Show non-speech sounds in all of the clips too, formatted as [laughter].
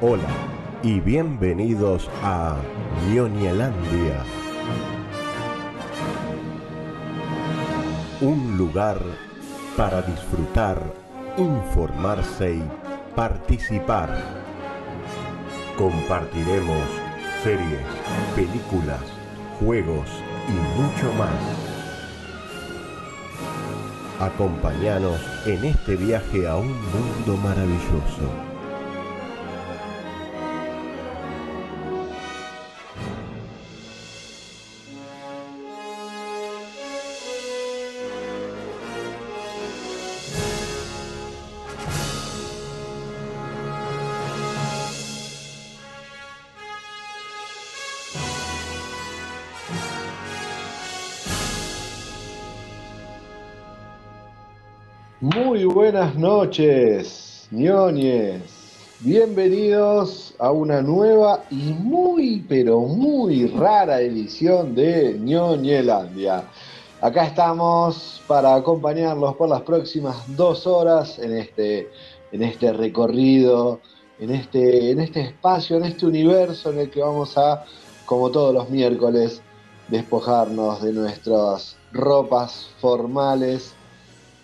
Hola y bienvenidos a Ñoñelandia. Un lugar para disfrutar, informarse y participar. Compartiremos series, películas, juegos y mucho más. Acompáñanos en este viaje a un mundo maravilloso. Buenas noches, ñoñes. Bienvenidos a una nueva y muy, pero muy rara edición de ñoñelandia. Acá estamos para acompañarlos por las próximas dos horas en este, en este recorrido, en este, en este espacio, en este universo en el que vamos a, como todos los miércoles, despojarnos de nuestras ropas formales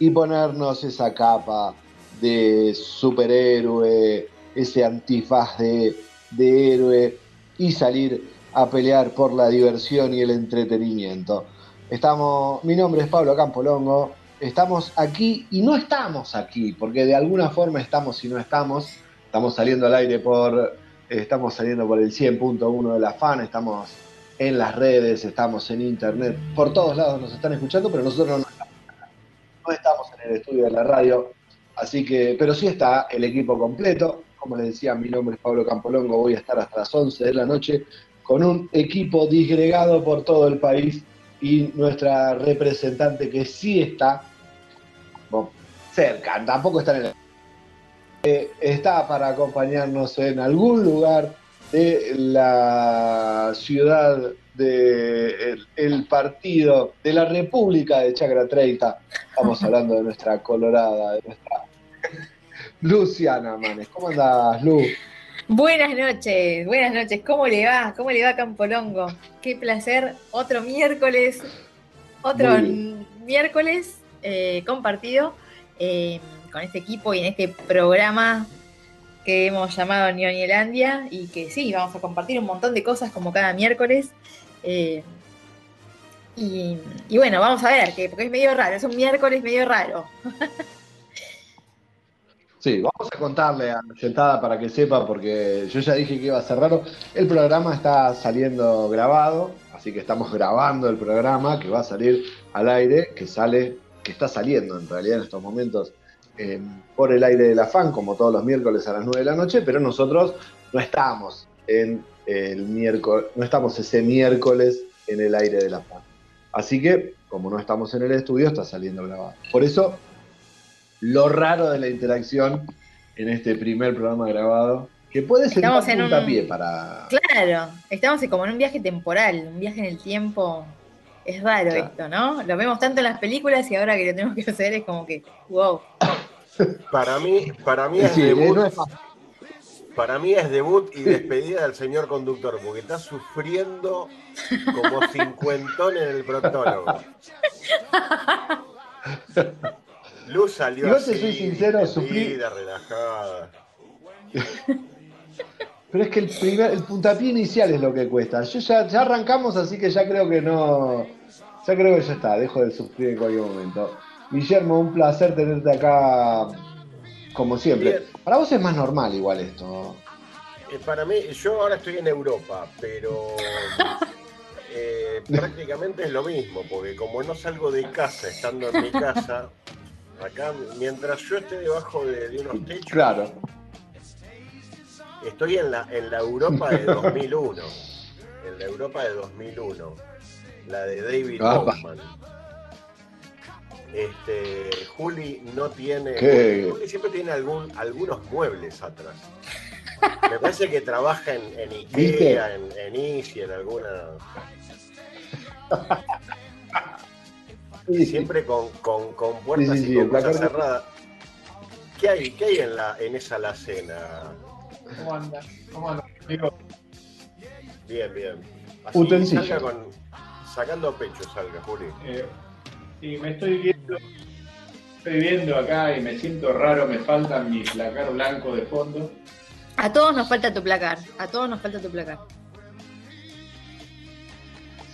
y ponernos esa capa de superhéroe, ese antifaz de, de héroe y salir a pelear por la diversión y el entretenimiento. Estamos, mi nombre es Pablo Campolongo, estamos aquí y no estamos aquí, porque de alguna forma estamos y no estamos. Estamos saliendo al aire por, estamos saliendo por el 100.1 de la FAN, estamos en las redes, estamos en internet, por todos lados nos están escuchando, pero nosotros no no estamos en el estudio de la radio, así que, pero sí está el equipo completo. Como les decía, mi nombre es Pablo Campolongo, voy a estar hasta las 11 de la noche con un equipo disgregado por todo el país y nuestra representante que sí está cerca, tampoco está en el... Eh, está para acompañarnos en algún lugar de la ciudad del el partido de la República de Chacra 30. Estamos [laughs] hablando de nuestra colorada, de nuestra Luciana Manes. ¿Cómo andas, Lu? Buenas noches, buenas noches. ¿Cómo le va? ¿Cómo le va Campolongo? Qué placer. Otro miércoles, otro miércoles eh, compartido eh, con este equipo y en este programa que hemos llamado Neonielandia y que sí, vamos a compartir un montón de cosas como cada miércoles. Eh, y, bueno, vamos a ver, que, porque es medio raro, es un miércoles medio raro. Sí, vamos a contarle a sentada para que sepa, porque yo ya dije que iba a ser raro. El programa está saliendo grabado, así que estamos grabando el programa que va a salir al aire, que sale, que está saliendo en realidad en estos momentos eh, por el aire de la fan, como todos los miércoles a las 9 de la noche, pero nosotros no estamos en el miércoles, no estamos ese miércoles en el aire de la fan. Así que, como no estamos en el estudio, está saliendo grabado. Por eso lo raro de la interacción en este primer programa grabado, que puede ser un puntapié para... Claro, estamos como en un viaje temporal, un viaje en el tiempo. Es raro esto, ¿no? Lo vemos tanto en las películas y ahora que lo tenemos que hacer es como que, wow. [laughs] Para mí, para mí es debut. Para mí es debut y despedida del señor conductor, porque está sufriendo como cincuentón en el proctólogo. Luz salió Yo te soy sincero, sufrí. relajada. Pero es que el, primer, el puntapié inicial es lo que cuesta. Yo ya, ya arrancamos, así que ya creo que no. Ya creo que ya está, dejo de sufrir en cualquier momento. Guillermo, un placer tenerte acá como siempre. Para vos es más normal igual esto. Eh, para mí, yo ahora estoy en Europa, pero [laughs] eh, prácticamente es lo mismo, porque como no salgo de casa estando en mi casa, Acá, mientras yo esté debajo de, unos techos. Claro. Estoy en la, en la Europa de [laughs] 2001. en la Europa de 2001. La de David Hoffman. Este, Juli no tiene. Juli siempre tiene algún, algunos muebles atrás. Me parece que trabaja en, Ikea, en, en Easy, en alguna. Siempre con, puertas y con cerradas. ¿Qué hay, qué hay en, la, en esa alacena, ¿Cómo anda? ¿Cómo anda? Bien, bien. Así, salga con, sacando pecho, salga, Juli. Eh, sí, me estoy viendo, estoy viendo acá y me siento raro, me falta mi placar blanco de fondo. A todos nos falta tu placar. A todos nos falta tu placar.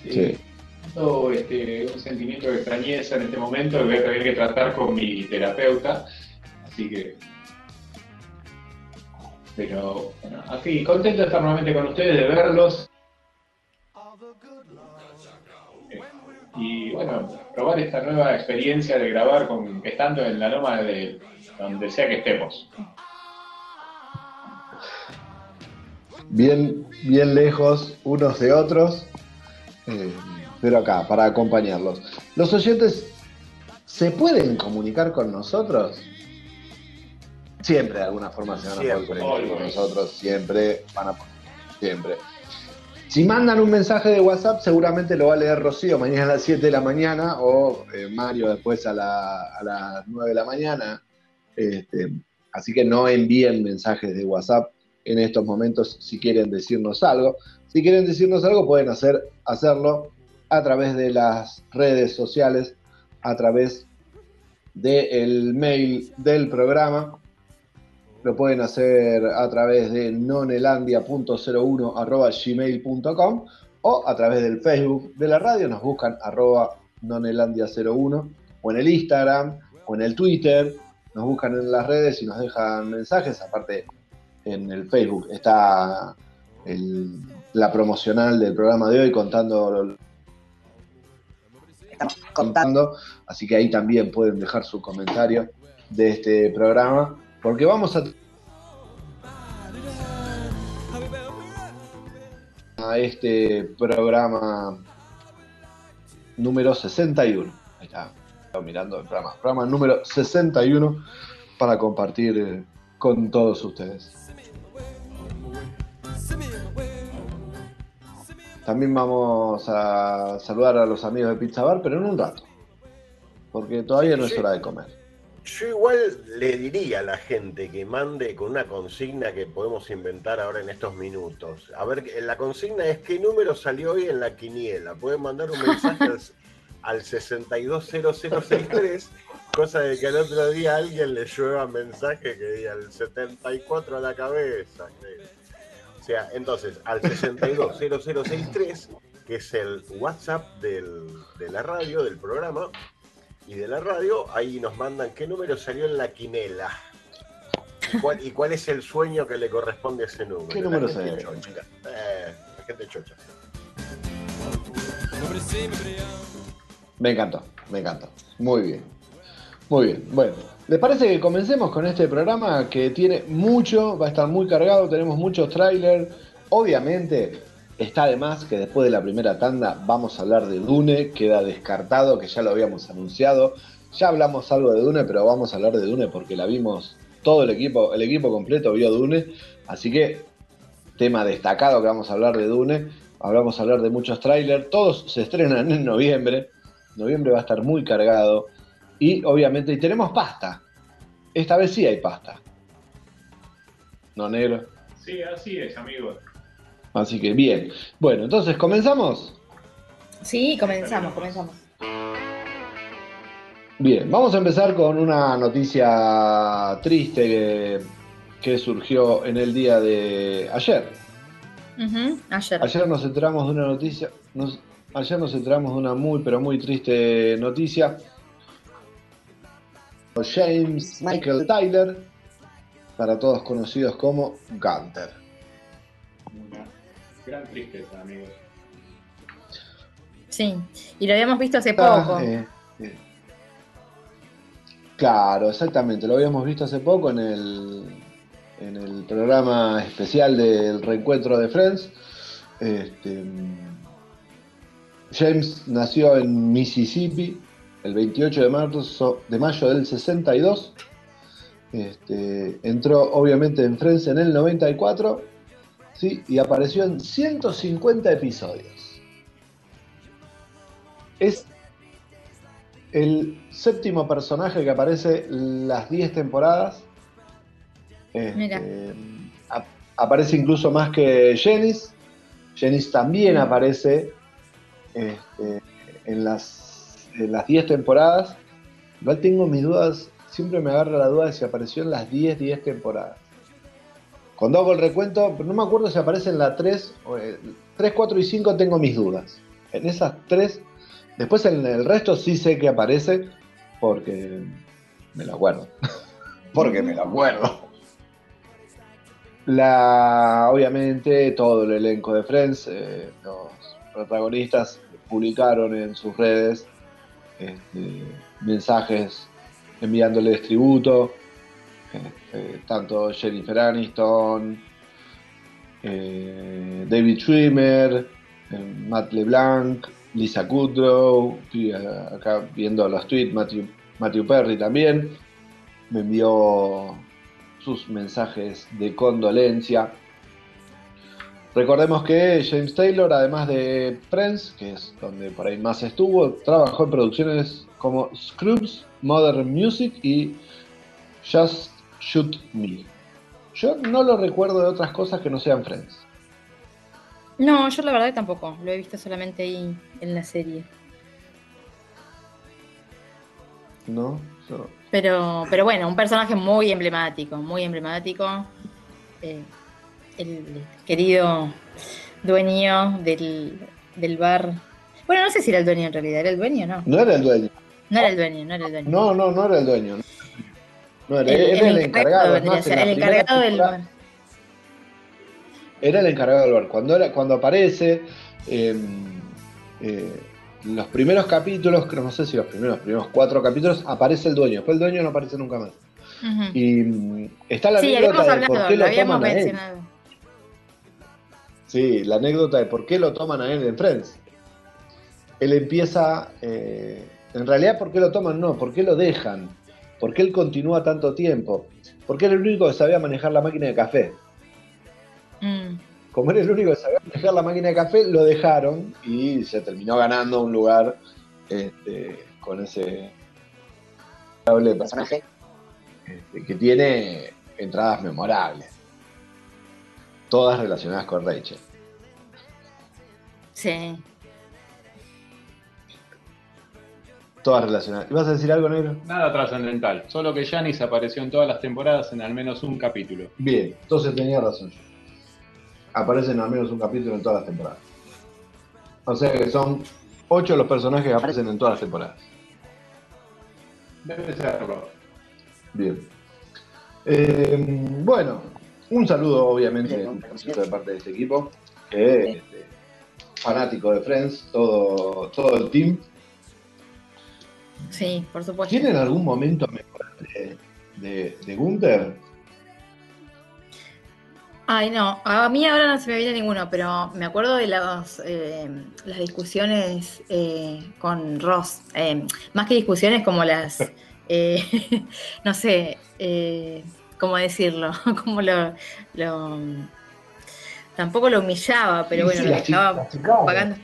Sí. Sí. Siento, este, un sentimiento de extrañeza en este momento que voy a tener que tratar con mi terapeuta. Así que. Pero, bueno, aquí, contento de estar nuevamente con ustedes, de verlos. Y bueno, probar esta nueva experiencia de grabar con, estando en la loma de donde sea que estemos. bien, bien lejos unos de otros, eh, pero acá, para acompañarlos. ¿Los oyentes se pueden comunicar con nosotros? Siempre de alguna forma se van a poder comunicar con nosotros, siempre van a siempre. Si mandan un mensaje de WhatsApp, seguramente lo va a leer Rocío mañana a las 7 de la mañana o eh, Mario después a, la- a las 9 de la mañana. Este, así que no envíen mensajes de WhatsApp en estos momentos si quieren decirnos algo. Si quieren decirnos algo, pueden hacer, hacerlo a través de las redes sociales, a través del mail del programa. Lo pueden hacer a través de nonelandia.01.gmail.com o a través del Facebook de la radio. Nos buscan arroba nonelandia01 o en el Instagram o en el Twitter. Nos buscan en las redes y nos dejan mensajes. Aparte, en el Facebook está el- la promocional del programa de hoy contando contando, así que ahí también pueden dejar su comentario de este programa, porque vamos a a este programa número 61. Ahí está, estaba mirando el programa, programa número 61 para compartir eh, con todos ustedes. También vamos a saludar a los amigos de Pizza Bar, pero en un rato. Porque todavía no es hora de comer. Yo igual le diría a la gente que mande con una consigna que podemos inventar ahora en estos minutos. A ver, la consigna es qué número salió hoy en la quiniela. Pueden mandar un mensaje al, al 620063, cosa de que al otro día alguien le llueva mensaje que diga el 74 a la cabeza. O sea, entonces, al 620063, que es el WhatsApp del- de la radio, del programa, y de la radio, ahí nos mandan qué número salió en la quinela. ¿Y cuál, y cuál es el sueño que le corresponde a ese número? ¿Qué La número gente salió? chocha. Eh, la gente chocha. Me encantó, me encantó. Muy bien. Muy bien. Bueno, ¿les parece que comencemos con este programa que tiene mucho, va a estar muy cargado, tenemos muchos trailers. Obviamente, está de más que después de la primera tanda vamos a hablar de Dune, queda descartado, que ya lo habíamos anunciado. Ya hablamos algo de Dune, pero vamos a hablar de Dune porque la vimos todo el equipo, el equipo completo vio Dune, así que tema destacado que vamos a hablar de Dune. Hablamos a hablar de muchos trailers, todos se estrenan en noviembre. Noviembre va a estar muy cargado. Y obviamente, y tenemos pasta. Esta vez sí hay pasta. ¿No, negro? Sí, así es, amigos. Así que bien. Bueno, entonces, ¿comenzamos? Sí, comenzamos, comenzamos. Bien, vamos a empezar con una noticia triste que, que surgió en el día de ayer. Ayer. Ayer nos enteramos de una noticia, nos- ayer nos enteramos de una muy pero muy triste noticia. James Michael Tyler, para todos conocidos como Gunter. Gran tristeza, amigos. Sí. Y lo habíamos visto hace Ah, poco. eh, eh. Claro, exactamente, lo habíamos visto hace poco en el, en el programa especial del reencuentro de Friends. Este, James nació en Mississippi el 28 de marzo de mayo del 62. Este, entró obviamente en Friends en el 94 ¿sí? y apareció en 150 episodios. Es el séptimo personaje que aparece las 10 temporadas. Este, Mira. aparece incluso más que Jennings. Jennings también aparece este, en las en las 10 temporadas. Igual tengo mis dudas, siempre me agarra la duda de si apareció en las 10, 10 temporadas. Cuando hago el recuento, no me acuerdo si aparece en la 3, 3, 4 y 5 tengo mis dudas. En esas 3, después en el resto sí sé que aparece porque me lo acuerdo. [laughs] porque me lo acuerdo. La, obviamente todo el elenco de Friends, eh, los protagonistas publicaron en sus redes este, mensajes enviándoles tributo, este, tanto Jennifer Aniston, eh, David Schwimmer, eh, Matt LeBlanc, Lisa Kudrow, acá viendo los tweets, Matthew, Matthew Perry también, me envió sus mensajes de condolencia. Recordemos que James Taylor, además de Friends, que es donde por ahí más estuvo, trabajó en producciones como Scrubs, Modern Music y Just Shoot Me. Yo no lo recuerdo de otras cosas que no sean Friends. No, yo la verdad tampoco. Lo he visto solamente ahí en la serie. No, Pero, pero bueno, un personaje muy emblemático, muy emblemático. Eh, el querido dueño del, del, bar. Bueno, no sé si era el dueño en realidad, ¿era el dueño o no? No era el dueño. No era el dueño, no era el dueño. No, no, no era el dueño. No era, el, encargado. el encargado del bar. Era el encargado del bar. Cuando, era, cuando aparece, em, eh, los primeros capítulos, no sé si los primeros, primeros cuatro capítulos, aparece el dueño. Después el dueño no aparece nunca más. Y mm, está la anécdota de por qué lo, toman a él. Sí, la anécdota de por qué lo toman a él en Friends. Él empieza, eh, en realidad, ¿por qué lo toman? No, ¿por qué lo dejan? ¿Por qué él continúa tanto tiempo? Porque era el único que sabía manejar la máquina de café. Mm. Como era el único que sabía manejar la máquina de café, lo dejaron y se terminó ganando un lugar este, con ese personaje este, que tiene entradas memorables. Todas relacionadas con Rachel. Sí. Todas relacionadas. ¿Ibas a decir algo, negro? Nada trascendental. Solo que Janice apareció en todas las temporadas en al menos un capítulo. Bien, entonces tenía razón. Aparecen al menos un capítulo en todas las temporadas. O sea que son ocho los personajes que aparecen en todas las temporadas. Debe serlo. Bien. Eh, bueno, un saludo obviamente de parte de este equipo, que este, fanático de Friends, todo, todo el team. Sí, por supuesto. ¿Tienen algún momento mejor de, de, Gunther? Ay, no, a mí ahora no se me viene ninguno, pero me acuerdo de las, eh, las discusiones eh, con Ross. Eh, más que discusiones como las, [laughs] [laughs] no sé, ¿cómo decirlo? [laughs] Como lo, Tampoco lo humillaba, pero bueno, lo estaba pagando.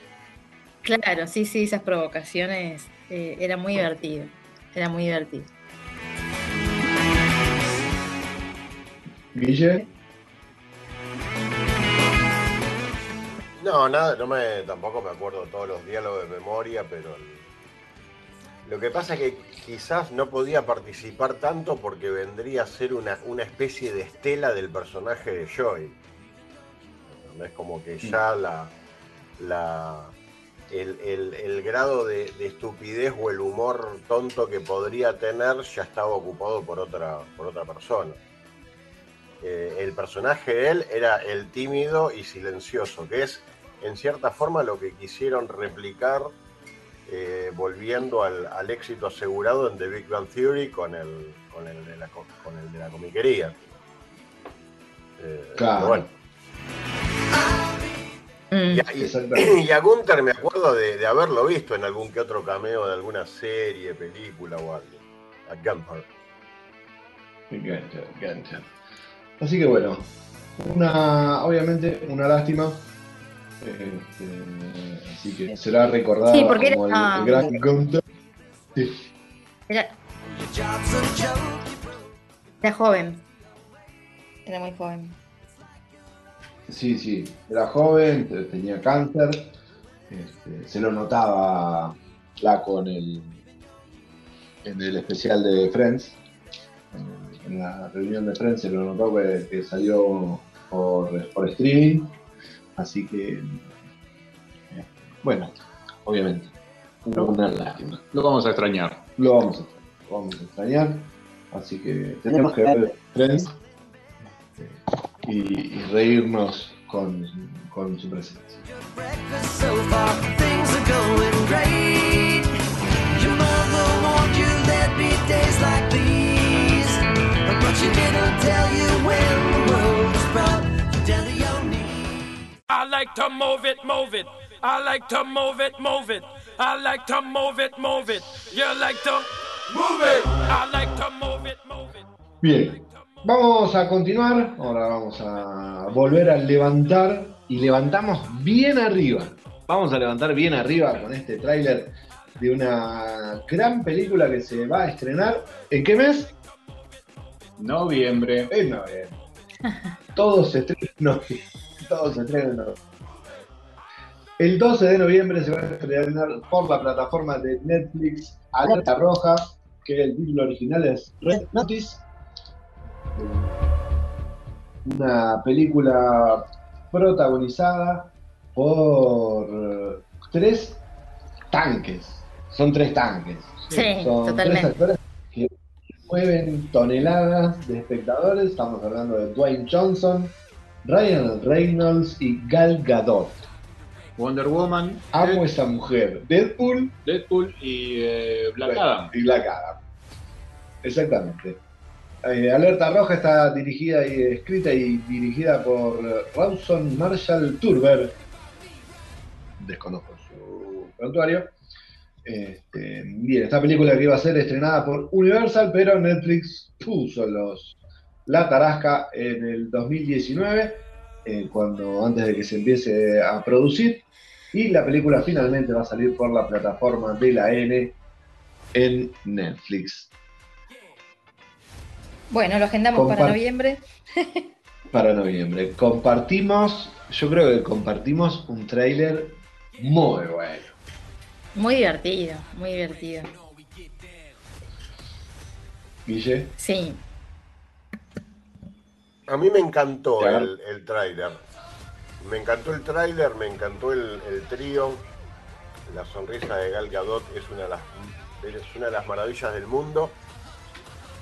Claro, sí, sí, esas provocaciones eh, era muy divertido. Era muy divertido. Guille. No, nada, no me, tampoco me acuerdo todos los diálogos de memoria, pero lo que pasa es que quizás no podía participar tanto porque vendría a ser una, especie de estela del personaje de Joy. Es como que ya la, la, el, grado de, estupidez o el humor tonto que podría tener ya estaba ocupado por otra, por otra persona. Eh, el personaje de él era el tímido y silencioso, que es en cierta forma lo que quisieron replicar eh, volviendo al, éxito asegurado en The Big Bang Theory con el, con el, de, la, con el de la comiquería. Eh, claro. Bueno. Mm. [clears throat] Y, a, Gunther me acuerdo de, haberlo visto en algún que otro cameo de alguna serie, película o algo. A Gunther. Gunther, Así que bueno, una, obviamente una lástima este, así que será recordado como el, gran Gunther. Era... era joven. Era muy joven. Sí, sí, era joven, tenía cáncer, este, se lo notaba flaco en el, en el especial de Friends, en, la reunión de Friends se lo notó que, salió por, por, streaming, así que, eh, bueno, obviamente, una lástima. Lo vamos a extrañar. Lo vamos a, lo vamos a extrañar, así que tenemos que ver Friends y, reírnos con, con su presencia. I like to move it, move it. I like to move it, move it. I like to move it, move it. You like to move it. I like to move it, move it. Bien. Vamos a continuar, ahora vamos a volver a levantar y levantamos bien arriba. Vamos a levantar bien arriba con este tráiler de una gran película que se va a estrenar. ¿En qué mes? Noviembre. En noviembre. Todos se estrenan Todos se estrenan El 12 de noviembre se va a estrenar por la plataforma de Netflix Alerta Roja, que el título original es Red Notice una película protagonizada por tres tanques. Son tres tanques. Sí, Son totalmente. tres actores que mueven toneladas de espectadores. Estamos hablando de Dwayne Johnson, Ryan Reynolds y Gal Gadot. Wonder Woman, Amo esa mujer. Deadpool, Deadpool y eh, Black Adam. Y Black Adam. Exactamente. Eh, Alerta Roja está dirigida y escrita y dirigida por Rawson Marshall Turber. Desconozco su prontuario. Este, bien, esta película que iba a ser estrenada por Universal, pero Netflix puso los, la tarasca en el 2019, eh, cuando antes de que se empiece a producir, y la película finalmente va a salir por la plataforma de la N en Netflix. Bueno, lo agendamos para noviembre. [laughs] para noviembre. Compartimos, yo creo que compartimos un tráiler muy bueno. Muy divertido, muy divertido. Guille. Sí. A mí me encantó el, el tráiler. Me encantó el tráiler, me encantó el, trío. La sonrisa de Gal Gadot es una de las, es una de las maravillas del mundo.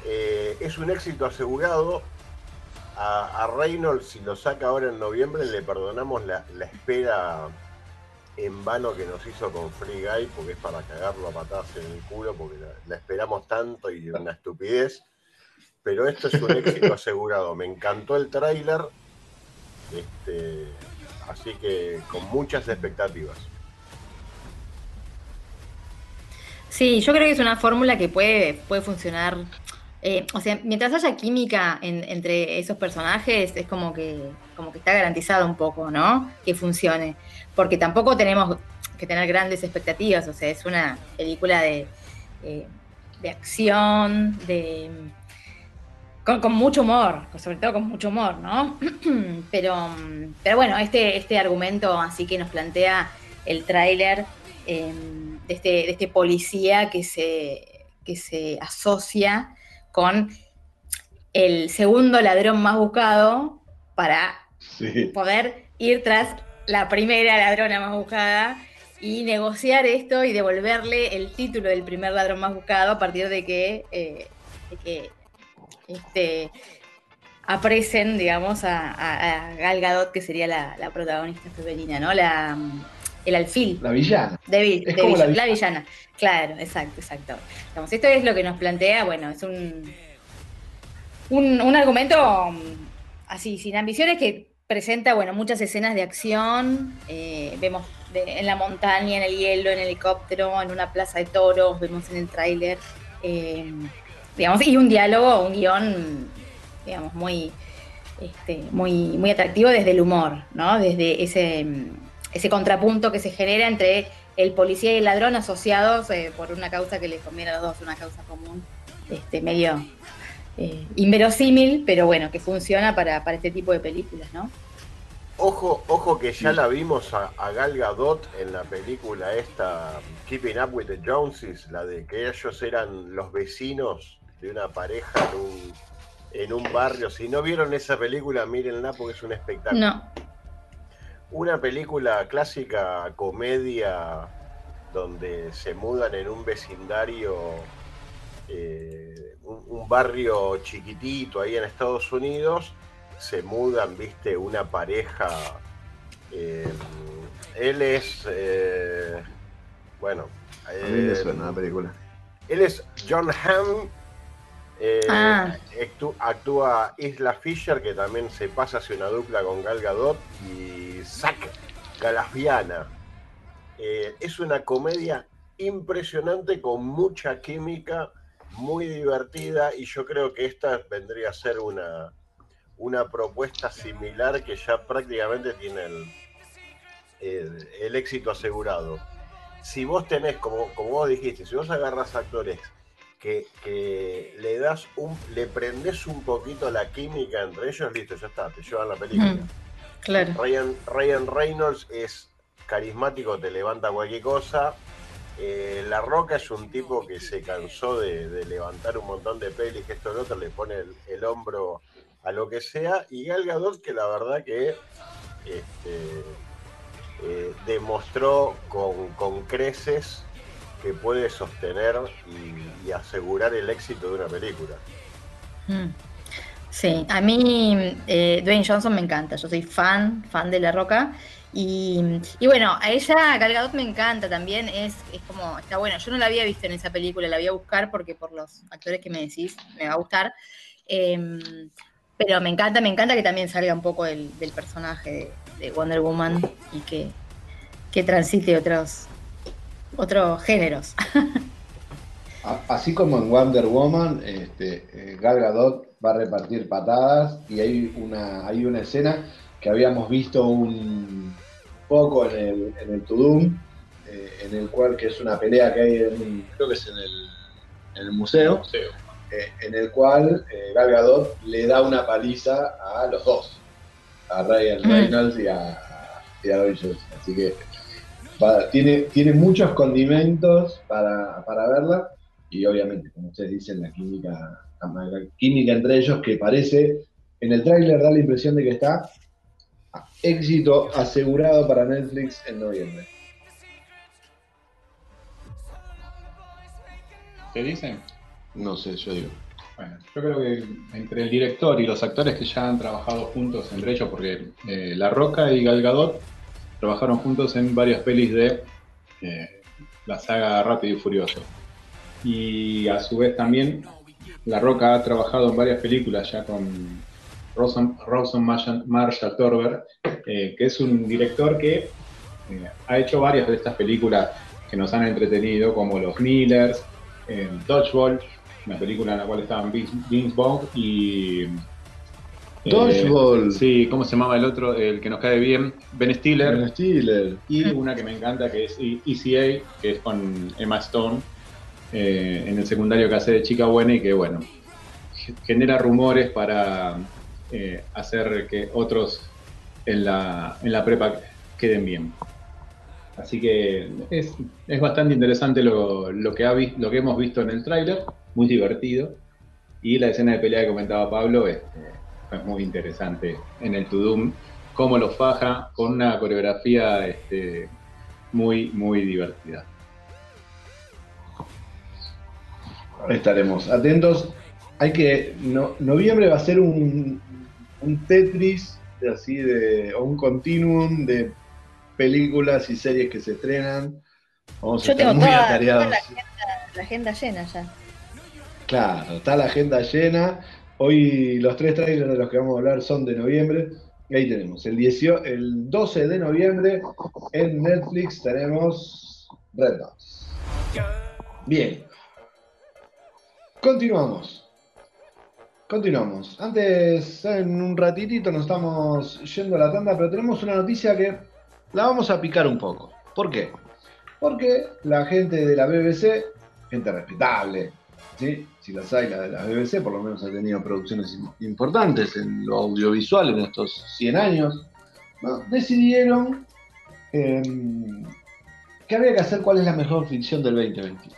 Eh, es un éxito asegurado. A, Reynolds, si lo saca ahora en noviembre, le perdonamos la, espera en vano que nos hizo con Free Guy, porque es para cagarlo a patadas en el culo, porque la, esperamos tanto y una estupidez. Pero esto es un éxito asegurado. Me encantó el tráiler. Este, así que con muchas expectativas. Sí, yo creo que es una fórmula que puede, puede funcionar eh, o sea, mientras haya química entre esos personajes, es como que, como que está garantizado un poco, ¿no? Que funcione. Porque tampoco tenemos que tener grandes expectativas, o sea, es una película de, eh, de acción, de con, mucho humor, sobre todo con mucho humor, ¿no? [clears throat] pero, pero bueno, este, este argumento así que nos plantea el tráiler em, de, este, de este policía que se, que se asocia con el segundo ladrón más buscado para poder ir tras la primera ladrona más buscada y negociar esto y devolverle el título del primer ladrón más buscado a partir de que, eh, este, apresen, digamos, a, Gal Gadot, que sería la, protagonista femenina, ¿no? La, el alfil. La villana. De, la, villana. Claro, exacto, exacto. esto es lo que nos plantea, bueno, es un, un, argumento mm, así, sin ambiciones, que presenta, bueno, muchas escenas de acción. Eh, vemos en la montaña, en el hielo, en el helicóptero, en una plaza de toros, vemos en el tráiler. Eh, digamos, y un diálogo, un guion, digamos, muy, este, muy, muy atractivo desde el humor, ¿no? Desde ese, ese contrapunto que se genera entre el policía y el ladrón asociados eh, por una causa que les conviene a los dos, una causa común, este, medio eh, inverosímil, pero bueno, que funciona para, este tipo de películas, ¿no? Ojo, ojo que ya la vimos a, a Gal Gadot en la película esta Keeping Up with the Joneses, la de que ellos eran los vecinos de una pareja en un, en un barrio. Si no vieron esa película, mírenla porque es un espectáculo. No. Una película clásica, comedia, donde se mudan en un vecindario, eh, un, un barrio chiquitito ahí en Estados Unidos, se mudan, viste, una pareja. eh, él es, eh, bueno, A mí me suena la película. él es John Hamm. Eh, Ah. actú- actúa Isla Fisher, que también se pasa hacia una dupla con Gal Gadot, y Zach Galafiana. Eh, es una comedia impresionante con mucha química, muy divertida, y yo creo que esta vendría a ser una, una propuesta similar que ya prácticamente tiene el, el- el éxito asegurado. Si vos tenés, como, como vos dijiste, si vos agarras actores que, que le das un, le prendés un poquito la química entre ellos, listo, ya está, te llevan la película. Mm, Claro. Ryan, Ryan Reynolds es carismático, te levanta cualquier cosa. Eh, la Roca es un tipo que se cansó de, de levantar un montón de pelis, que esto lo otro, le pone el, el hombro a lo que sea. Y Gal Gadot, que la verdad que este, eh, demostró con, con creces que puede sostener y, asegurar el éxito de una película. Mm. Sí, a mí eh, Dwayne Johnson me encanta, yo soy fan, fan de La Roca. Y, bueno, a ella, Gal me encanta también, es, como, está bueno, yo no la había visto en esa película, la voy a buscar porque por los actores que me decís me va a gustar. Em, pero me encanta, me encanta que también salga un poco del, personaje de, de Wonder Woman y que, que transite otros, otros géneros. Así como en Wonder Woman, este, eh, Gal Gadot va a repartir patadas y hay una, hay una escena que habíamos visto un poco en el, en el Tudum, eh, en el cual que es una pelea que hay, en, creo que es en el, en el museo, Museo. eh, en el cual eh, Gal Gadot le da una paliza a los dos, a Ryan Mm. Reynolds y a, y a Dwayne Johnson. Así que tiene, tiene muchos condimentos para, para verla y obviamente, como ustedes dicen, la química, la química entre ellos que parece, en el tráiler da la impresión de que está éxito asegurado para Netflix en noviembre. ¿Te dicen? No sé, yo digo. Bueno, yo creo que entre el director y los actores que ya han trabajado juntos entre ellos, porque eh, La Roca y Gal Gadot trabajaron juntos en varias pelis de eh, la saga Rápido y Furioso. Y a su vez también La Roca ha trabajado en varias películas ya con Rosen, Marshall, Torber, eh, que es un director que eh, ha hecho varias de estas películas que nos han entretenido, como Los Millers, Dodgeball, una película en la cual estaban Vince, Vince Vaughn y... eh, Dodgeball. sí, ¿cómo se llamaba el otro? El que nos cae bien, Ben Stiller. Ben Stiller. Y una que me encanta que es E- ECA, que es con Emma Stone, eh, en el secundario que hace de chica buena y que, bueno, ge- genera rumores para eh, hacer que otros en la, en la prepa queden bien. Así que es, es bastante interesante lo, lo que ha lo que hemos visto en el tráiler, muy divertido. Y la escena de pelea que comentaba Pablo este, fue muy interesante en el Tudum, cómo lo faja con una coreografía este, muy, muy divertida. Estaremos atentos. Hay que. No, noviembre va a ser un, un Tetris de así de. o un continuum de películas y series que se estrenan. Vamos a Yo estar tengo muy toda, toda atareados. la, agenda, la agenda llena ya. Claro, está la agenda llena. Hoy los tres trailers de los que vamos a hablar son de noviembre. Y ahí tenemos, el, 18 el 12 de noviembre en Netflix tenemos Red Dogs. Bien. Continuamos. Continuamos. Antes, en un ratitito nos estamos yendo a la tanda, pero tenemos una noticia que la vamos a picar un poco. ¿Por qué? Porque la gente de la BBC, gente respetable, ¿sí? si las hay, la de la BBC por lo menos ha tenido producciones im- importantes en lo audiovisual en estos 100 años ¿no? decidieron em, que había que hacer cuál es la mejor ficción del 2020.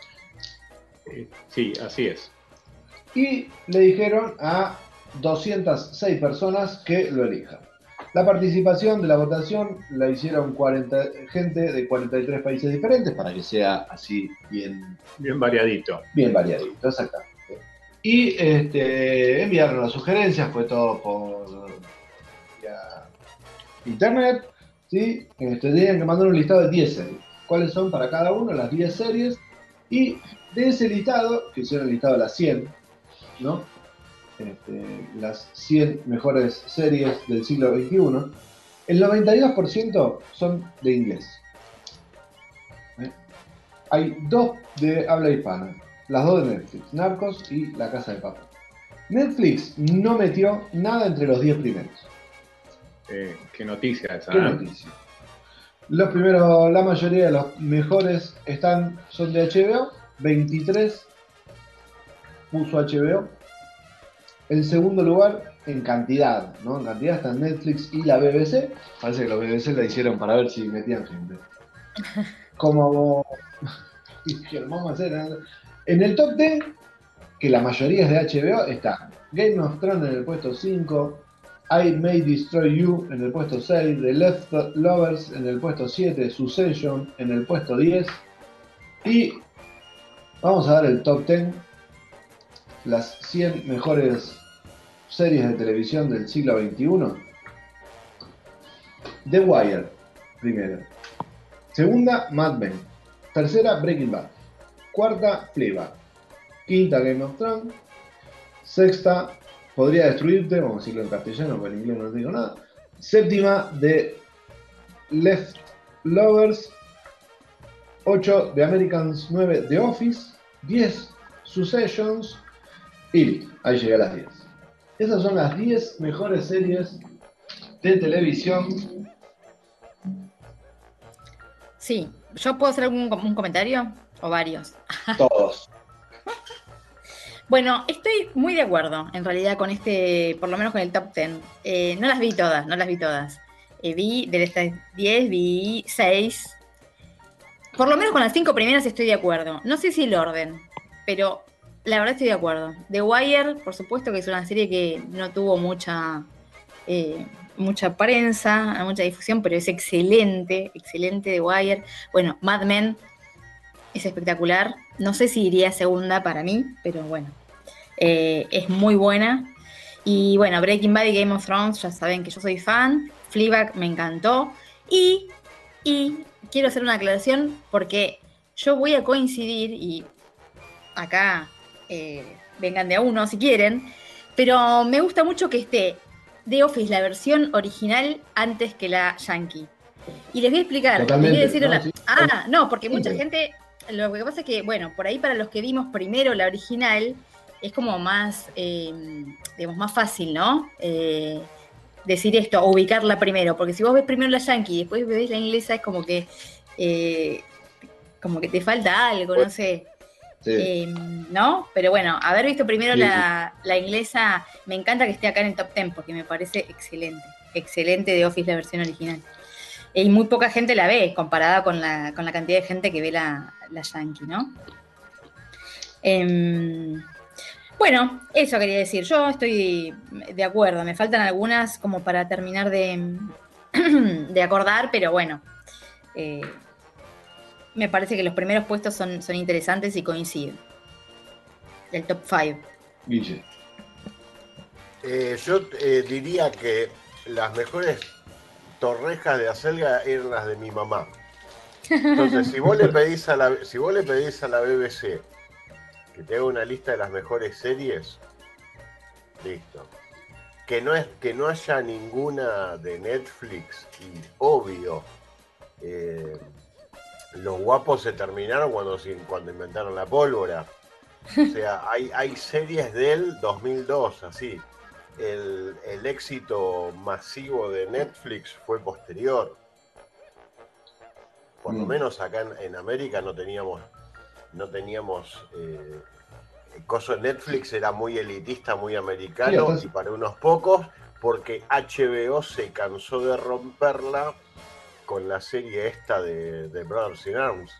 Eh, sí, así es. Y le dijeron a 206 personas que lo elijan. La participación de la votación la hicieron 40, gente de 43 países diferentes para que sea así bien, Bien variadito. bien variadito, exactamente. Y este, enviaron las sugerencias, fue todo por internet. ¿sí? Este, tenían que mandar un listado de 10 series. ¿Cuáles son para cada uno las 10 series? Y de ese listado, que hicieron el listado de las 100, ¿no? Este, las 100 mejores series del siglo XXI, el 92% son de inglés. ¿Eh? Hay dos de habla hispana, las dos de Netflix, Narcos y La Casa de Papel. Netflix no metió nada entre los 10 primeros. Eh, qué noticia esa. ¿Qué ¿eh? noticia? Los primeros, la mayoría de los mejores están, son de HBO, 23 puso HBO. En segundo lugar, en cantidad, ¿no? En cantidad están Netflix y la BBC. Parece que los BBC la hicieron para ver si metían gente. [laughs] Como [laughs] vamos a hacer. ¿eh? En el top 10, que la mayoría es de HBO, está Game of Thrones en el puesto 5, I May Destroy You en el puesto 6, The Left Lovers en el puesto 7, Succession en el puesto 10 y vamos a dar el top 10, las 100 mejores series de televisión del siglo XXI. The Wire, primero. Segunda, Mad Men. Tercera, Breaking Bad. Cuarta, Fleabag. Quinta, Game of Thrones. Sexta, Podría Destruirte, vamos a decirlo en castellano, porque en inglés no digo nada. Séptima, The Left Lovers. 8, The Americans 9, The Office. 10, Successions. Y ahí llegué a las 10. Esas son las 10 mejores series de televisión. Sí, ¿yo puedo hacer algún un comentario? O varios. [laughs] Todos. Bueno, estoy muy de acuerdo, en realidad, con este, por lo menos con el top 10. Eh, no las vi todas, no las vi todas. Eh, vi de estas 10, vi 6. Por lo menos con las 5 primeras estoy de acuerdo. No sé si el orden, pero la verdad estoy de acuerdo. The Wire, por supuesto que es una serie que no tuvo mucha, eh, mucha prensa, mucha difusión, pero es excelente, excelente The Wire. Bueno, Mad Men es espectacular. No sé si iría segunda para mí, pero bueno, eh, es muy buena. Y bueno, Breaking Bad y Game of Thrones, ya saben que yo soy fan. Fleabag me encantó. Y, y quiero hacer una aclaración porque yo voy a coincidir y acá eh, vengan de a uno si quieren, pero me gusta mucho que esté The Office, la versión original, antes que la Yankee. Y les voy a explicar. les voy a decir ¿no? una- Sí. Ah, no, porque mucha Sí. gente. Lo que pasa es que, bueno, por ahí para los que vimos primero la original, es como más, eh, digamos, más fácil, ¿no? Eh, decir esto, o ubicarla primero. Porque si vos ves primero la Yankee y después ves la inglesa, es como que. eh, como que te falta algo, no sé. Sí. Eh, ¿No? Pero bueno, haber visto primero Sí, la, la inglesa, me encanta que esté acá en el top 10 porque me parece excelente. Excelente de Office la versión original. Y muy poca gente la ve comparada con la, con la cantidad de gente que ve la, la Yankee, ¿no? Em, bueno, eso quería decir. Yo estoy de acuerdo. Me faltan algunas como para terminar de, [clears throat] de acordar, pero bueno. eh, me parece que los primeros puestos son, son interesantes y coinciden. El top 5. Guille. Eh, yo eh, diría que las mejores torrejas de acelga eran las de mi mamá. Entonces, si vos le pedís a la, si vos le pedís a la BBC que te haga una lista de las mejores series, listo. Que no es, que no haya ninguna de Netflix y obvio. eh, los guapos se terminaron cuando, cuando inventaron la pólvora. O [laughs] sea, hay, hay series del 2002, así. El, el éxito masivo de Netflix fue posterior. Por lo Mm. menos acá en, en América no teníamos, no teníamos. Eh, el coso de Netflix era muy elitista, muy americano y para unos pocos. porque HBO se cansó de romperla con la serie esta de, de Brothers in Arms.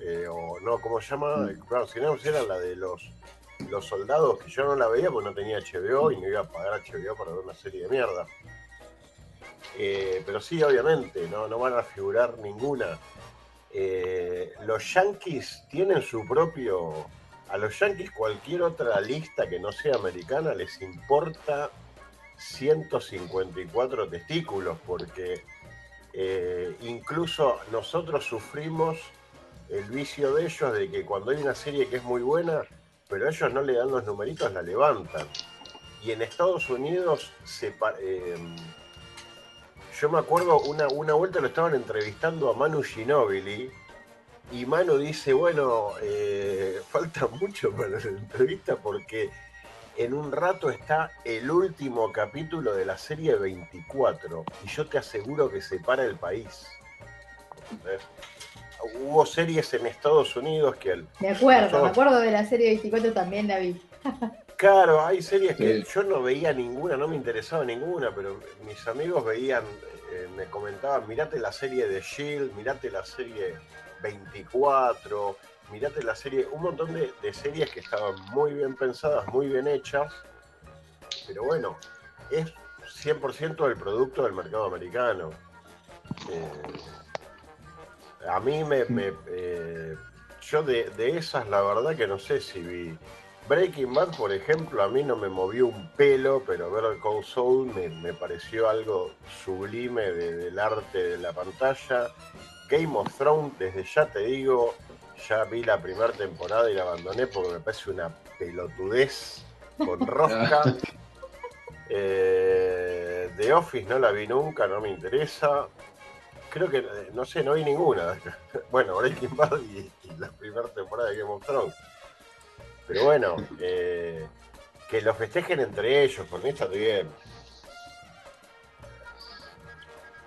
Eh, o no, ¿cómo se llama? Mm. Brothers in Arms era la de los, los soldados que yo no la veía porque no tenía HBO y no iba a pagar HBO para ver una serie de mierda. Eh, pero sí, obviamente, no, no van a figurar ninguna. Eh, los Yankees tienen su propio. A los Yankees cualquier otra lista que no sea americana les importa 154 testículos, porque eh, incluso nosotros sufrimos el vicio de ellos de que cuando hay una serie que es muy buena, pero ellos no le dan los numeritos, la levantan. Y en Estados Unidos se, eh, yo me acuerdo una, una vuelta lo estaban entrevistando a Manu Ginóbili y Manu dice, bueno, eh, falta mucho para la entrevista porque en un rato está el último capítulo de la serie 24 y yo te aseguro que se para el país. ¿Entendés? Hubo series en Estados Unidos que al- Me acuerdo, Nosotros- me acuerdo de la serie 24 también la [laughs] vi. Claro, hay series que Sí. yo no veía ninguna, no me interesaba ninguna, pero mis amigos veían, eh, me comentaban, mirate la serie de Shield, mirate la serie 24, mirate la serie, un montón de, series que estaban muy bien pensadas, muy bien hechas, pero bueno, es 100% el producto del mercado americano. Eh, a mí me... eh, yo de, esas, la verdad que no sé si vi... Breaking Bad, por ejemplo, a mí no me movió un pelo, pero ver Cold Soul me, me pareció algo sublime de- del arte de la pantalla. Game of Thrones, desde ya te digo, ya vi la primera temporada y la abandoné porque me parece una pelotudez con rosca. [laughs] Eh, The Office no la vi nunca, no me interesa. Creo que, eh, no sé, no vi ninguna. [laughs] Bueno, Breaking Bad y, y la primera temporada de Game of Thrones. Pero bueno, eh, que lo festejen entre ellos, por mí está bien.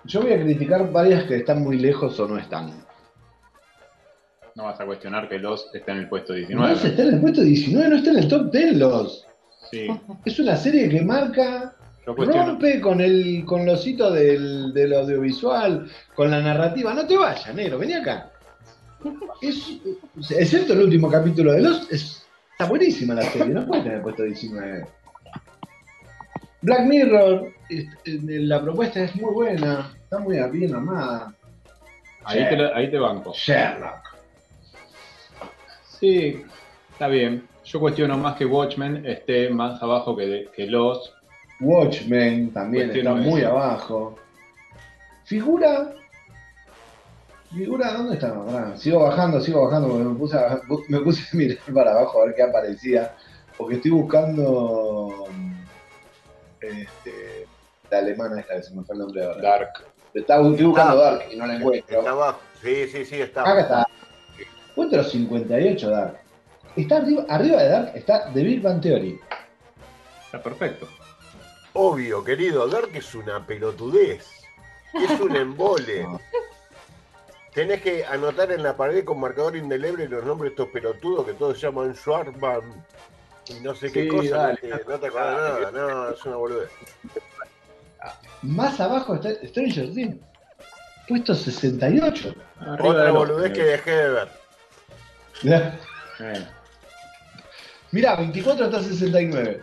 Yo voy a criticar varias que están muy lejos o no están. No vas a cuestionar que los está en el puesto No 19. se está en el puesto 19, no está en el top 10 los. Sí, [laughs] Es una serie que marca, rompe con el con los hitos del, del audiovisual, con la narrativa. No te vayas, negro, vení acá. Es, excepto el último capítulo de los, es- está buenísima la serie, no puede tener el puesto 19. Black Mirror, eh, la propuesta es muy buena, está muy bien armada. Ahí te, ahí te banco. Sherlock. Sí, está bien. Yo cuestiono más que Watchmen esté más abajo que, que los. Watchmen también Cuestiono está muy eso. abajo. Figura. Figura, ¿dónde está? Pará, sigo bajando, sigo bajando porque me puse, a, me puse a mirar para abajo a ver qué aparecía. Porque estoy buscando. Este, la alemana esta que se me fue el nombre ahora. Dark. Está, estoy buscando Dark y no la encuentro. Está abajo. Sí, sí, sí, está. Acá está. Encuentro 58 Dark. Está arriba, arriba de Dark está The Big Bang Theory. Está perfecto. Obvio, querido, Dark es una pelotudez. Es un [laughs] embole. Tenés que anotar en la pared con marcador indeleble los nombres de estos pelotudos que todos llaman Schwartzman y no sé qué Sí, cosa. dale. no te- no te acordás nada, no, es una boludez. Más abajo está Stranger Things. Puesto 68. Arriba Otra boludez que dejé de ver. Eh, Mirá, 24 hasta 69.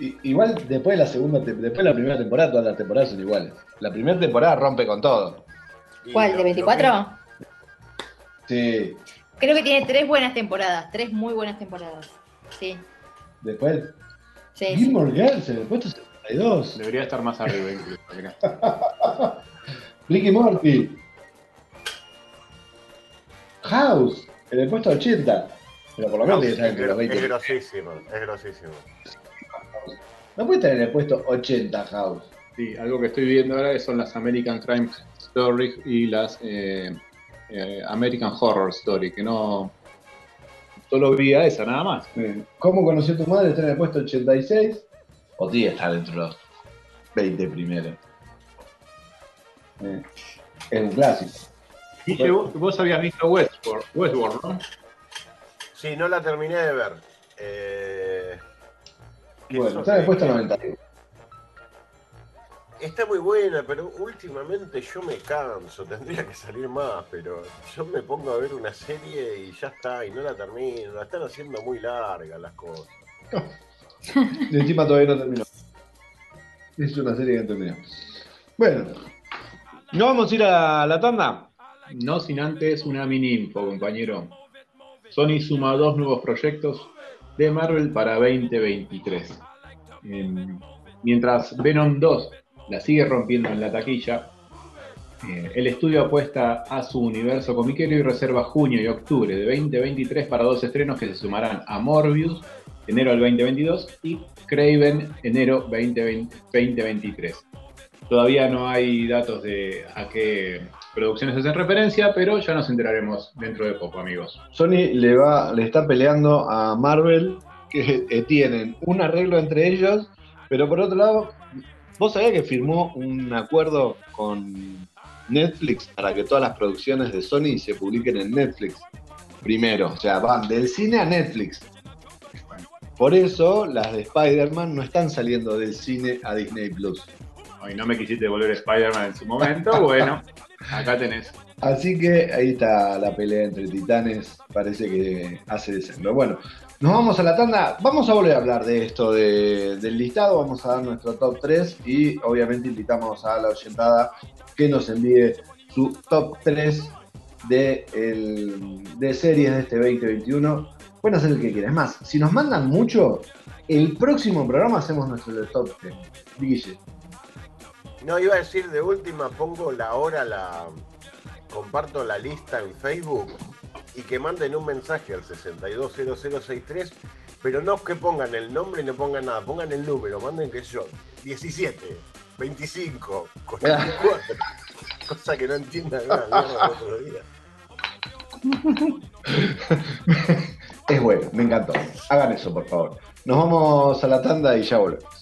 I- igual después de la segunda después de la primera temporada, todas las temporadas son iguales. La primera temporada rompe con todo. ¿Cuál? ¿De lo 24? Sí. Creo que tiene tres buenas temporadas, tres muy buenas temporadas. Sí, Después, sí. sí. Gilmore Girls en el puesto 72. debería estar más arriba incluso. [laughs] Ricky Morty. House en el puesto 80. Pero por lo menos tiene que estar es, entre los gro- es 20. grosísimo, es grosísimo. No puede estar en el puesto 80 House. Sí, algo que estoy viendo ahora son las American Crime Stories y las eh, eh, American Horror Story, que no. Solo vi a esa, nada más. ¿Cómo conoció tu madre? Está en el puesto 86. O tía está dentro de los 20 primeros. Eh, es un clásico. Guille, vos, vos habías visto Westworld, Westworld, ¿no? Sí, no la terminé de ver. Eh, ¿qué Bueno, está puesto 91. Está muy buena, pero últimamente yo me canso, [laughs] tendría que salir más, pero yo me pongo a ver una serie y ya está, y no la termino, la están haciendo muy larga las cosas. [laughs] Y encima todavía no terminó. Es una serie que terminó. Bueno, ¿no vamos a ir a la tanda? No sin antes una mini info, compañero. Sony suma dos nuevos proyectos de Marvel para 2023. Em, mientras Venom 2 la sigue rompiendo en la taquilla, eh, el estudio apuesta a su universo comiquero y reserva junio y octubre de 2023 para dos estrenos que se sumarán a Morbius, enero del 2022, y Craven, enero 2020 2023. Todavía no hay datos de a qué producciones hacen referencia, pero ya nos enteraremos dentro de poco, amigos. Sony le va, le está peleando a Marvel que tienen un arreglo entre ellos, pero por otro lado, ¿vos sabías que firmó un acuerdo con Netflix para que todas las producciones de Sony se publiquen en Netflix? Primero, o sea, van del cine a Netflix. Por eso las de Spider-Man no están saliendo del cine a Disney Plus. Ay, no me quisiste volver Spider-Man en su momento, [laughs] bueno, acá tenés. Así que ahí está la pelea entre titanes, parece que hace december. Bueno, nos vamos a la tanda, vamos a volver a hablar de esto de- del listado, vamos a dar nuestro top 3 y obviamente invitamos a la oyentada que nos envíe su top 3 de, el- de series de este 2021. Pueden hacer el que quieran. Es más, si nos mandan mucho, el próximo programa hacemos nuestro top 10. Guille. No, iba a decir de última, pongo la hora, la comparto la lista en Facebook y que manden un mensaje al 620063, pero no que pongan el nombre y no pongan nada, pongan el número, manden que yo, 17, 25, 44, cosa que no entiendan nada, otro día. [laughs] Es bueno, me encantó. Hagan eso, por favor. Nos vamos a la tanda y ya volvemos.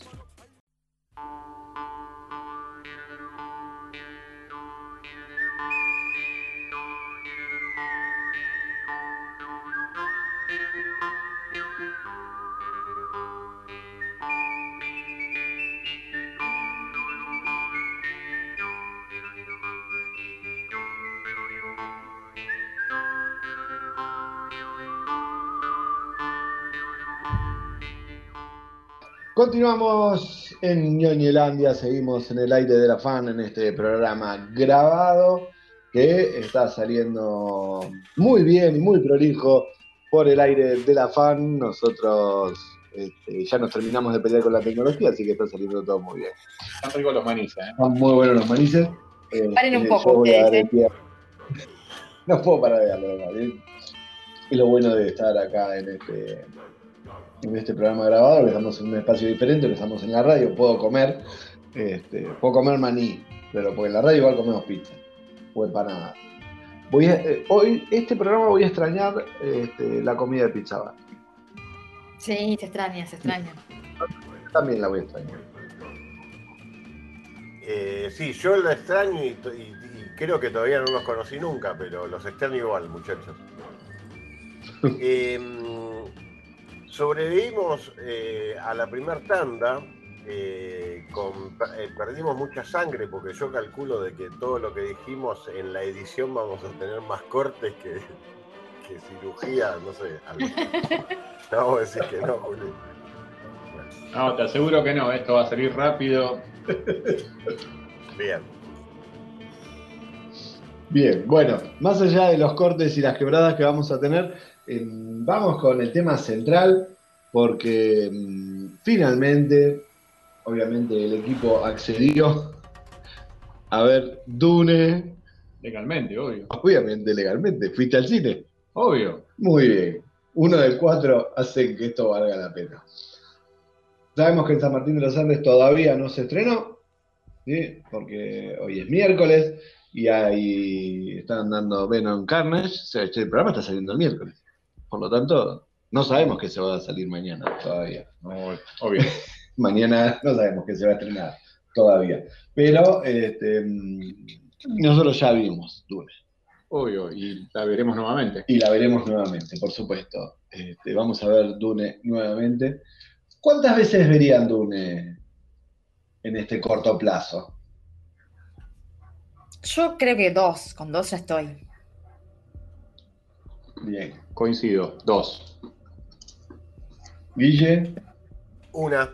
Continuamos en Ñoñelandia, seguimos en el aire de la fan en este programa grabado que está saliendo muy bien y muy prolijo por el aire de la fan. Nosotros este, ya nos terminamos de pelear con la tecnología, así que está saliendo todo muy bien. Están ricos los manices, ¿eh? Están muy buenos los manices. Eh, Paren un poco yo voy a dar ustedes, el pie. No puedo parar de darlo, ¿verdad? ¿eh? Y lo bueno de estar acá en este, en este programa grabado, que estamos en un espacio diferente, que estamos en la radio, puedo comer, este, puedo comer maní, pero porque en la radio igual comemos pizza o empanada. Voy a- eh, hoy, este programa voy a extrañar este, la comida de pizza Bar. Sí, se extraña, se extraña. También la voy a extrañar. Eh, sí, yo la extraño y- y creo que todavía no los conocí nunca, pero los extraño igual, muchachos. [laughs] Eh, sobrevivimos eh, a la primer tanda, eh, con- eh, perdimos mucha sangre porque yo calculo de que todo lo que dijimos en la edición vamos a tener más cortes que, que cirugía, no sé. algo. [laughs] No vamos a decir que no, Juli. Bueno, No, te aseguro que no, esto va a salir rápido. bien. Bien, bueno, más allá de los cortes y las quebradas que vamos a tener, vamos con el tema central, porque mm, finalmente, obviamente, el equipo accedió a ver Dune, Legalmente, obvio. obviamente legalmente. ¿Fuiste al cine? Obvio. Muy bien. Uno de cuatro hace que esto valga la pena. Sabemos que en San Martín de los Andes todavía no se estrenó, ¿sí? porque hoy es miércoles y ahí están dando Venom Carnage. O sea, este programa está saliendo el miércoles. Por lo tanto, no sabemos que se va a salir mañana todavía. No, obvio. [laughs] Mañana no sabemos que se va a estrenar todavía. Pero este, nosotros ya vimos Dune. Obvio. Y la veremos nuevamente. Y la veremos nuevamente, por supuesto. Este, vamos a ver Dune nuevamente. ¿Cuántas veces verían Dune en este corto plazo? Yo creo que dos, con dos ya estoy. Bien. Coincido, dos. Guille, Una.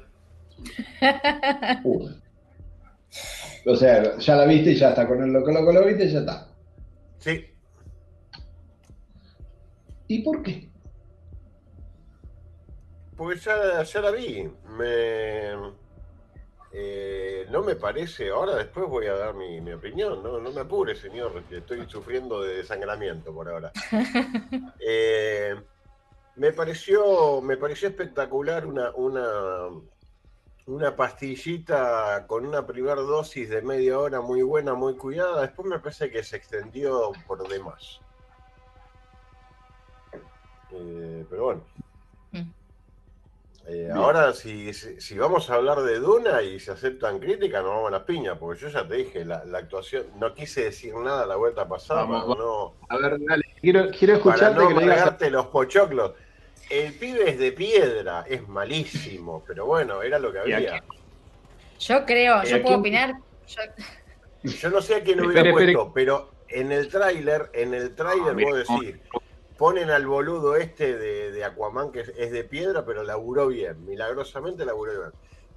una. O sea, ya la viste y ya está. Con el loco loco lo viste y ya está. Sí. ¿Y por qué? Porque ya, ya la vi. Me, eh, no me parece. Ahora después voy a dar mi, mi opinión. No, no me apure, señor. que Estoy sufriendo de desangramiento por ahora. [laughs] Eh, me pareció, me pareció espectacular una, una, una pastillita con una primera dosis de media hora muy buena, muy cuidada. Después me parece que se extendió por demás. Eh, pero bueno. Eh, ahora, si, si, vamos a hablar de Duna y se aceptan críticas, nos vamos a las piñas, porque yo ya te dije, la, la actuación, no quise decir nada la vuelta pasada Vamos, para no, A ver, dale. Quiero, quiero para escucharte no que digas. los pochoclos. El pibe es de piedra, es malísimo, pero bueno, era lo que había. aquí- Yo creo, ¿Y yo puedo opinar. yo- Yo no sé a quién lo hubiera Espere, espere. puesto, pero en el tráiler, en el tráiler Ah, mira, vos decís, ponen al boludo este de, Aquaman que es, de piedra, pero laburó bien, milagrosamente laburó bien.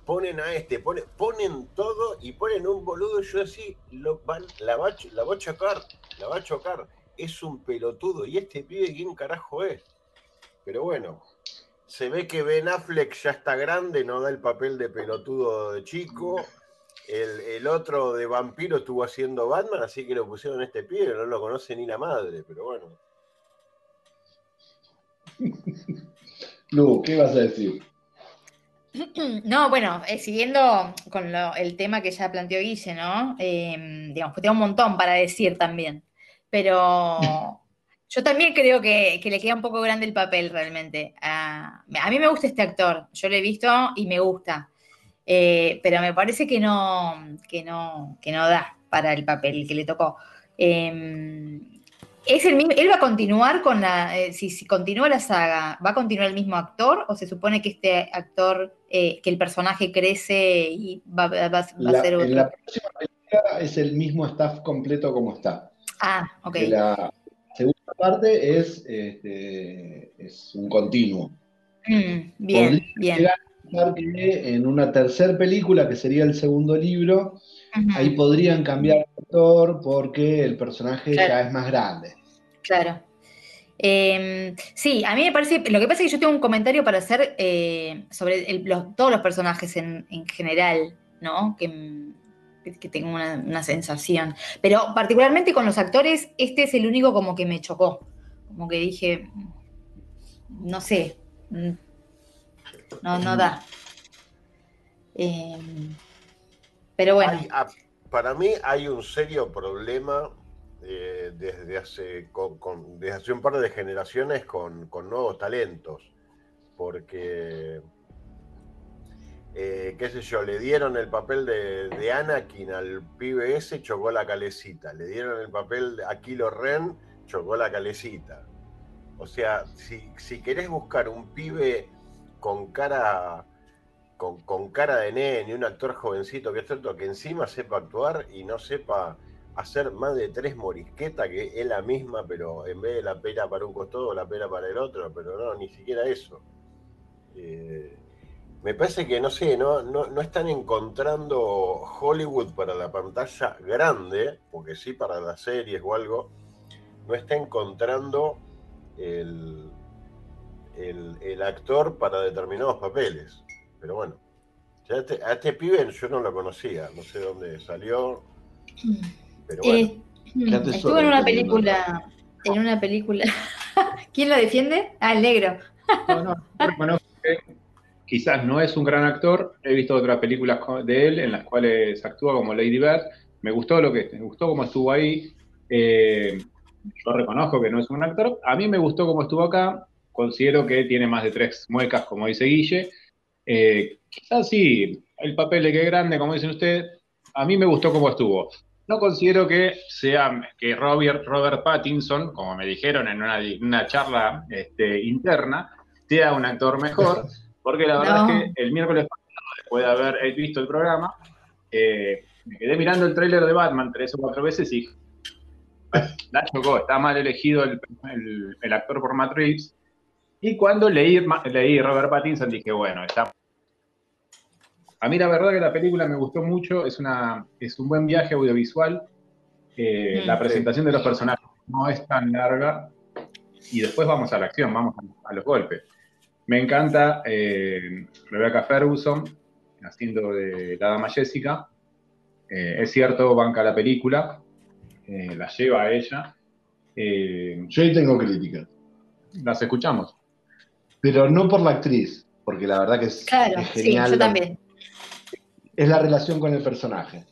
Ponen a este, ponen, ponen todo y ponen un boludo, yo así, lo van, la, va, la va a chocar, la va a chocar. Es un pelotudo. ¿Y este pibe quién carajo es? Pero bueno, se ve que Ben Affleck ya está grande, no da el papel de pelotudo de chico. El, el otro de vampiro estuvo haciendo Batman, así que lo pusieron a este pibe, no lo conoce ni la madre, pero bueno. [laughs] Lu, ¿qué vas a decir? [clears throat] No, bueno, eh, siguiendo con lo- el tema que ya planteó Guille, ¿no? Eh, digamos, que tengo un montón para decir también. Pero [laughs] yo también creo que, que le queda un poco grande el papel realmente. A, a mí me gusta este actor, yo lo he visto y me gusta. Eh, pero me parece que no, que no, que no da para el papel que le tocó. Eh, es el mismo, él va a continuar con la, eh, si, si continúa la saga, ¿va a continuar el mismo actor o se supone que este actor, eh, que el personaje crece y va, va- va a ser otro? en la próxima película es el mismo staff completo como está. Ah, ok. De la segunda parte es, este, es un continuo. Mm, bien, bien. que en una tercera película, que sería el segundo libro, Ahí podrían cambiar de actor porque el personaje Claro. ya es más grande. Claro. Eh, sí, a mí me parece, lo que pasa es que yo tengo un comentario para hacer eh, sobre el- los- todos los personajes en, en general, ¿no? Que, que tengo una, una sensación. Pero particularmente con los actores, este es el único como que me chocó. Como que dije, no sé, mm, no, no da. Eh, ah, para mí hay un serio problema eh, desde, hace, un par de generaciones con, nuevos talentos, porque, eh, qué sé yo, le dieron el papel de, de Anakin al pibe ese, chocó la calecita, le dieron el papel a Kilo Ren, chocó la calecita. O sea, si, si querés buscar un pibe con cara con, cara de nene, un actor jovencito que es cierto que encima sepa actuar y no sepa hacer más de tres morisquetas, que es la misma, pero en vez de la pera para un costado, la pera para el otro, pero no, ni siquiera eso. Eh, me parece que, no sé, no, no, no están encontrando Hollywood para la pantalla grande, porque sí para las series o algo, no está encontrando el, el actor para determinados papeles. Pero bueno, ya este- a este pibe yo no lo conocía, no sé dónde salió, pero bueno. Eh, estuvo en una película, en una película. [laughs] ¿Quién lo defiende? Ah, el negro. No, no, yo reconozco que quizás no es un gran actor. He visto otras películas de él en las cuales actúa como Lady Bird. Me gustó lo que me gustó cómo estuvo ahí. Eh, yo reconozco que no es un gran actor. A mí me gustó cómo estuvo acá. Considero que tiene más de tres muecas, como dice Guille. Eh, quizás sí, el papel de que grande, como dicen ustedes, a mí me gustó cómo estuvo. No considero que sea que Robert, Robert Pattinson, como me dijeron en una, una charla este, interna, sea un actor mejor, [laughs] porque la verdad No. es que el miércoles pasado, después de haber visto el programa, eh, me quedé mirando el tráiler de Batman tres o cuatro veces y la chocó, está mal elegido el, el, actor por Reeves. Y cuando leí, leí Robert Pattinson dije, bueno, está... A mí la verdad que la película me gustó mucho, es, una, es un buen viaje audiovisual. Eh, la presentación de los personajes no es tan larga y después vamos a la acción, vamos a, los golpes. Me encanta eh, Rebecca Ferguson haciendo de la dama Jessica. Eh, es cierto, banca la película, eh, la lleva a ella. Eh, yo ahí tengo críticas. Las escuchamos. Pero no por la actriz, porque la verdad que es, claro, genial. Sí, yo también. Es la relación con el personaje.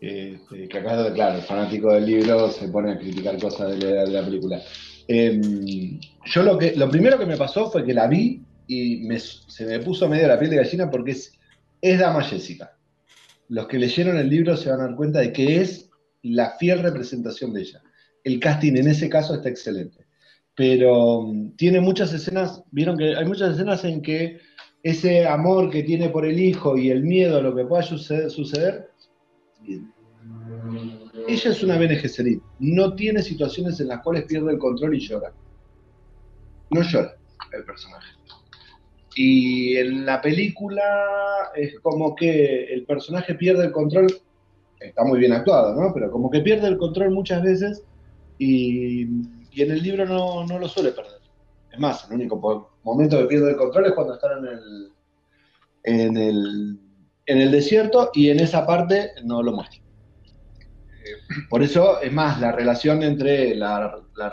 Este, que acá, claro, el fanático del libro se pone a criticar cosas de la, película. Em, yo lo que lo primero que me pasó fue que la vi y se me puso medio la piel de gallina porque es, es Dama Jessica. Los que leyeron el libro se van a dar cuenta de que es la fiel representación de ella. El casting en ese caso está excelente. Pero mm, tiene muchas escenas, vieron que hay muchas escenas en que ese amor que tiene por el hijo y el miedo a lo que pueda suceder, ella es una Bene no tiene situaciones en las cuales pierde el control y llora. No llora el personaje. Y en la película es como que el personaje pierde el control está muy bien actuado, ¿no? Pero como que pierde el control muchas veces y, en el libro no, lo suele perder. Es más, el único momento que pierde el control es cuando están en el, en el, en el desierto y en esa parte no lo muestra. Por eso, es más, la relación entre la, la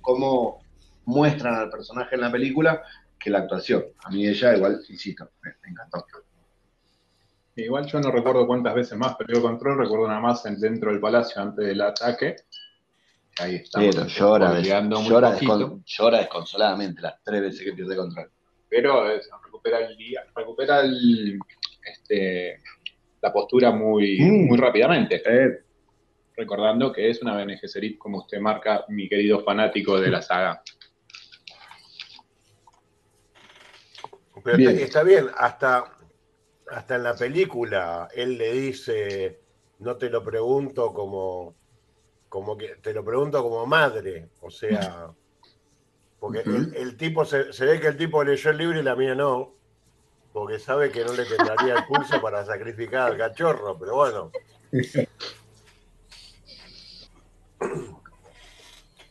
cómo muestran al personaje en la película que la actuación. A mí ella igual, insisto, me encantó. Igual yo no recuerdo cuántas veces más perdió control, recuerdo nada más dentro del palacio antes del ataque. Ahí está. Pero llora, llora, llora, desconsoladamente las tres veces que pierde control. Pero recupera, el, recupera el, este, la postura muy, mm. muy rápidamente. Recordando que es una Bene como usted marca, mi querido fanático de la saga. Pero está bien, hasta hasta en la película él le dice, no te lo pregunto como, como que, te lo pregunto como madre, o sea, porque el, tipo, se, ve que el tipo leyó el libro y la mía no, porque sabe que no le tendría el pulso para sacrificar al cachorro, pero bueno.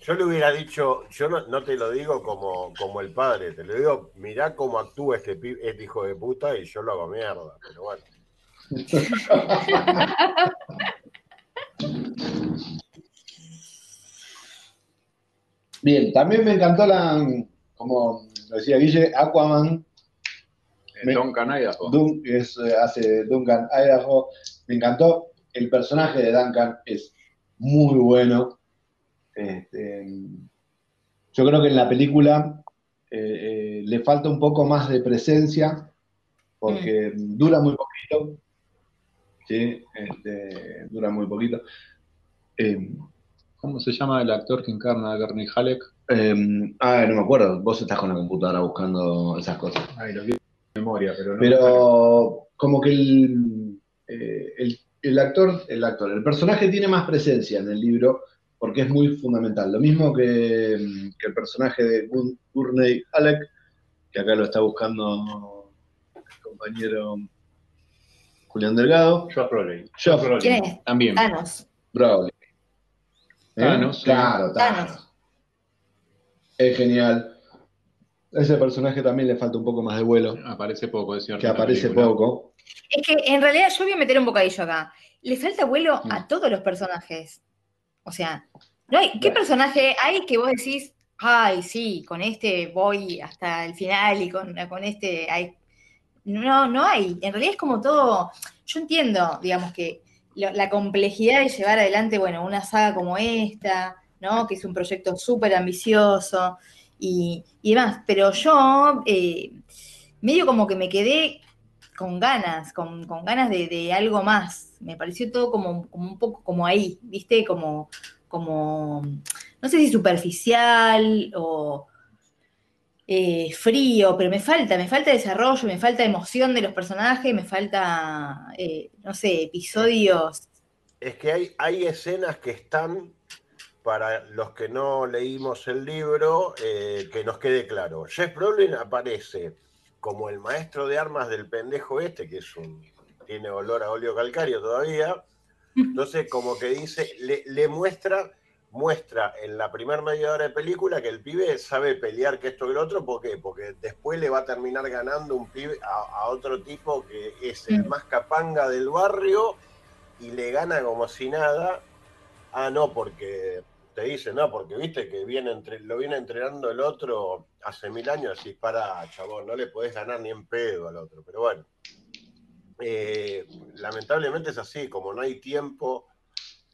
Yo le hubiera dicho, yo no, te lo digo como, como el padre, te lo digo, mirá cómo actúa este, este hijo de puta y yo lo hago mierda, pero bueno. [laughs] Bien, también me encantó la, como decía Guille, Aquaman. Duncan Idaho. es, eh, hace Duncan Idaho. Me encantó. El personaje de Duncan es muy bueno. Este, yo creo que en la película eh, eh, le falta un poco más de presencia, porque mm. dura muy poquito. ¿sí? Este, dura muy poquito. ¿Cómo se llama el actor que encarna a Gurney Halleck? Em, ah, no me acuerdo. Vos estás con la computadora buscando esas cosas. Ay, lo vi en memoria, pero no. Pero como que el, eh, el, el, actor, el actor, el personaje tiene más presencia en el libro porque es muy fundamental. Lo mismo que, el personaje de Gurney Halleck, que acá lo está buscando el compañero Julián Delgado. Brolin. Josh ¿Quién es? También. Thanos. Brolin. ¿Eh? Thanos. Claro, Thanos. Es genial. Ese personaje también le falta un poco más de vuelo. Aparece poco, es cierto. Que aparece poco. Es que en realidad yo voy a meter un bocadillo acá. Le falta vuelo a mm. todos los personajes. O sea, no hay, ¿qué personaje hay que vos decís, ay, sí, con este voy hasta el final y con, este hay... No, no hay. En realidad es como todo, yo entiendo, digamos, que la complejidad de llevar adelante, bueno, una saga como esta, ¿no? Que es un proyecto súper ambicioso y, demás, pero yo eh, medio como que me quedé con ganas, con, ganas de, algo más. Me pareció todo como, un poco como ahí, ¿viste? Como, como, no sé si superficial o... eh, frío, pero me falta, me falta desarrollo, me falta emoción de los personajes, me falta, eh, no sé, episodios. Es que hay, hay escenas que están, para los que no leímos el libro, eh, que nos quede claro. Jeff Brolin aparece como el maestro de armas del pendejo este, que es un, tiene olor a óleo calcario todavía. Entonces, como que dice, le, le muestra muestra en la primera media hora de película que el pibe sabe pelear que esto y lo otro, ¿por qué? Porque después le va a terminar ganando un pibe a, otro tipo que es el más capanga del barrio y le gana como si nada. Ah, no, porque te dice, no, porque viste que viene entre, lo viene entrenando el otro hace mil años, así para, chabón, no le podés ganar ni en pedo al otro. Pero bueno, eh, lamentablemente es así, como no hay tiempo,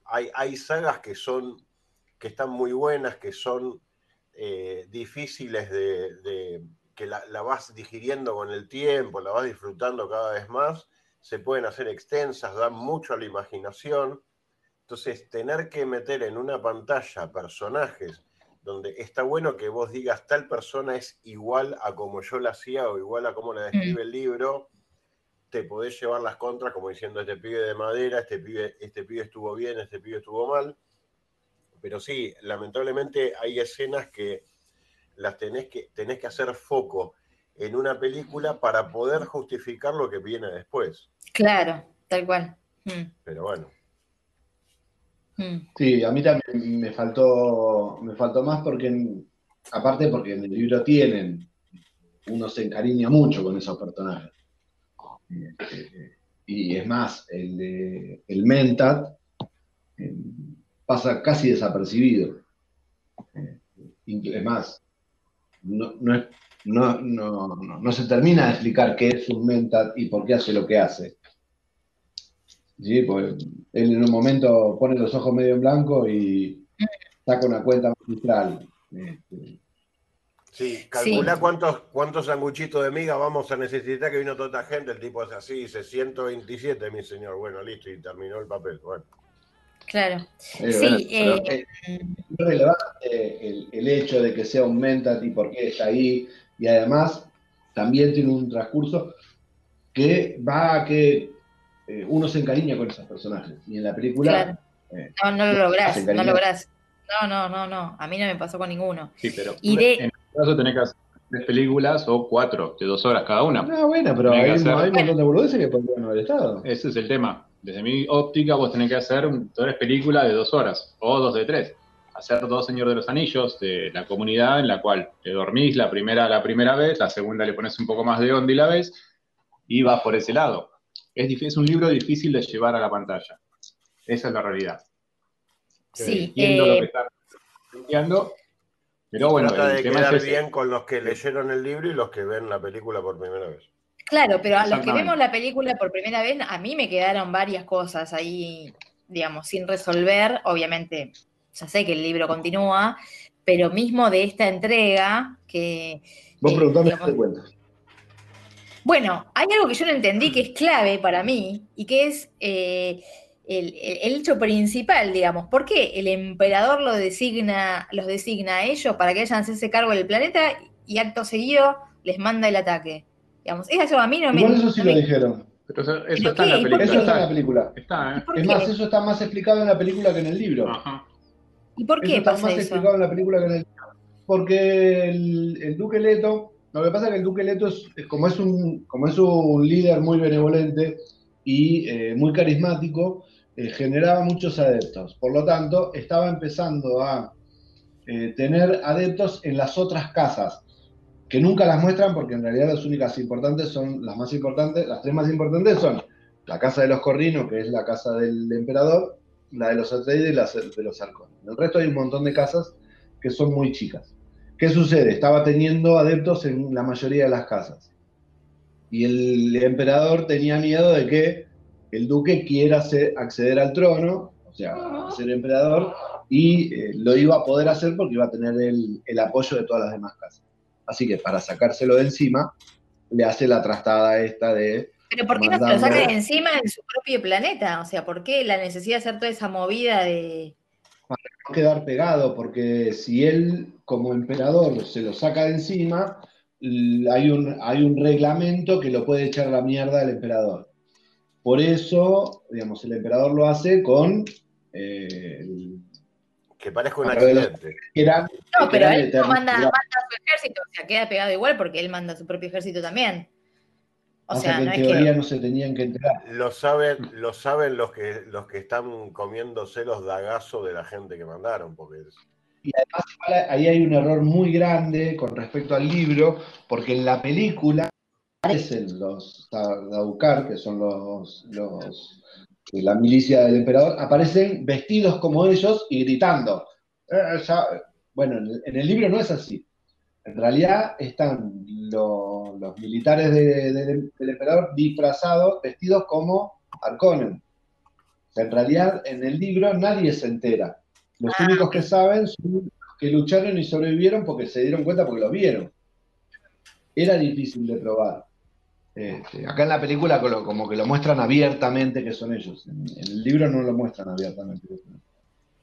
hay, hay sagas que son que están muy buenas, que son eh, difíciles de, que la, vas digiriendo con el tiempo, la vas disfrutando cada vez más, se pueden hacer extensas, dan mucho a la imaginación. Entonces, tener que meter en una pantalla personajes donde está bueno que vos digas tal persona es igual a como yo la hacía o igual a como la describe mm. el libro, te podés llevar las contras como diciendo este pibe de madera, este pibe, este pibe estuvo bien, este pibe estuvo mal pero sí, lamentablemente hay escenas que las tenés que, tenés que hacer foco en una película para poder justificar lo que viene después. Claro, tal cual. Mm. Pero bueno. Mm. Sí, a mí también me faltó, me faltó más porque, aparte porque en el libro tienen, uno se encariña mucho con esos personajes. Y es más, el, de, el Mentat, pasa casi desapercibido. Eh, es más, no, se termina de explicar qué es un mentat y por qué hace lo que hace. ¿Sí? Porque él en un momento pone los ojos medio en blanco y saca una cuenta magistral. Este. Sí, calcula cuántos, cuántos sanguchitos de miga vamos a necesitar que vino toda esta gente. El tipo es así, dice 127, mi señor. Bueno, listo, y terminó el papel. Bueno. Claro. sí, eh, es relevante el, hecho de que sea un mentat y por qué está ahí. Y además, también tiene un transcurso que va a que eh, uno se encariña con esos personajes. Y en la película. Eh, no, no lo lográs, no lográs. No, no, no, no. A mí no me pasó con ninguno. Sí, pero en este caso tenés que hacer tres películas o cuatro, de dos horas cada una. No, bueno, pero hay, un montón de burgueses que podrían haber estado. Ese es el tema desde mi óptica, vos tenés que hacer tres películas de dos horas o dos de tres. Hacer dos Señor de los Anillos de la comunidad en la cual te dormís la primera, la primera vez, la segunda le pones un poco más de onda y la ves y vas por ese lado. Es, es un libro difícil de llevar a la pantalla. Esa es la realidad. Sí, Entiendo lo eh, que están planteando, pero bueno, trata de quedar bien con los que leyeron el libro y los que ven la película por primera vez. Claro, pero a los que vemos la película por primera vez, a mí me quedaron varias cosas ahí, digamos, sin resolver. Obviamente, ya sé que el libro continúa, pero mismo de esta entrega, que... Vos preguntame qué cuenta. Bueno, hay algo que yo no entendí que es clave para mí y que es eh, el, hecho principal, digamos. ¿Por qué el emperador lo designa, los designa a ellos para que hayan ese cargo del planeta y acto seguido les manda el ataque? Digamos, eso a mí no me. Igual eso sí lo dijeron. Pero eso, está en la película. Eso está en la película. Está, ¿eh? Es más, eso está más explicado en la película que en el libro. Ajá. ¿Y por qué eso pasa está más explicado en la película que en el libro. Porque el, Duque Leto, lo que pasa es que el Duque Leto, es, como, es un, como es un líder muy benevolente y eh, muy carismático, eh, generaba muchos adeptos. Por lo tanto, estaba empezando a tener adeptos en las otras casas que nunca las muestran porque en realidad las únicas importantes son las más importantes, las tres más importantes son la casa de los Corrinos, que es la casa del emperador, la de los Atreides y la de los Arcones. El resto hay un montón de casas que son muy chicas. ¿Qué sucede? Estaba teniendo adeptos en la mayoría de las casas. Y el emperador tenía miedo de que el duque quiera acceder al trono, o sea, ser emperador, y eh, lo iba a poder hacer porque iba a tener el apoyo de todas las demás casas. Así que para sacárselo de encima, le hace la trastada esta de. Pero ¿por qué no se lo saca de encima en su propio planeta? O sea, ¿por qué la necesidad de hacer toda esa movida de. para no quedar pegado, porque si él como emperador se lo saca de encima, hay un, hay un reglamento que lo puede echar la mierda al emperador. Por eso, digamos, el emperador lo hace con eh, que parezca un accidente. no, pero él no manda, manda, su ejército, o sea, queda pegado igual porque él manda su propio ejército también. O, sea, que en teoría no se tenían que enterar. Lo saben, lo saben los que los que están comiéndose los dagazos de la gente que mandaron, porque y además ahí hay un error muy grande con respecto al libro, porque en la película aparecen los Daukar, que son los, los la milicia del emperador, aparecen vestidos como ellos y gritando. Eh, bueno, en el libro no es así. En realidad están los, militares del emperador disfrazados, vestidos como Arconen. En realidad, en el libro nadie se entera. Los ah, únicos que saben son los que lucharon y sobrevivieron porque se dieron cuenta porque lo vieron. Era difícil de probar. Este, acá en la película como que lo muestran abiertamente que son ellos. En, el libro no lo muestran abiertamente.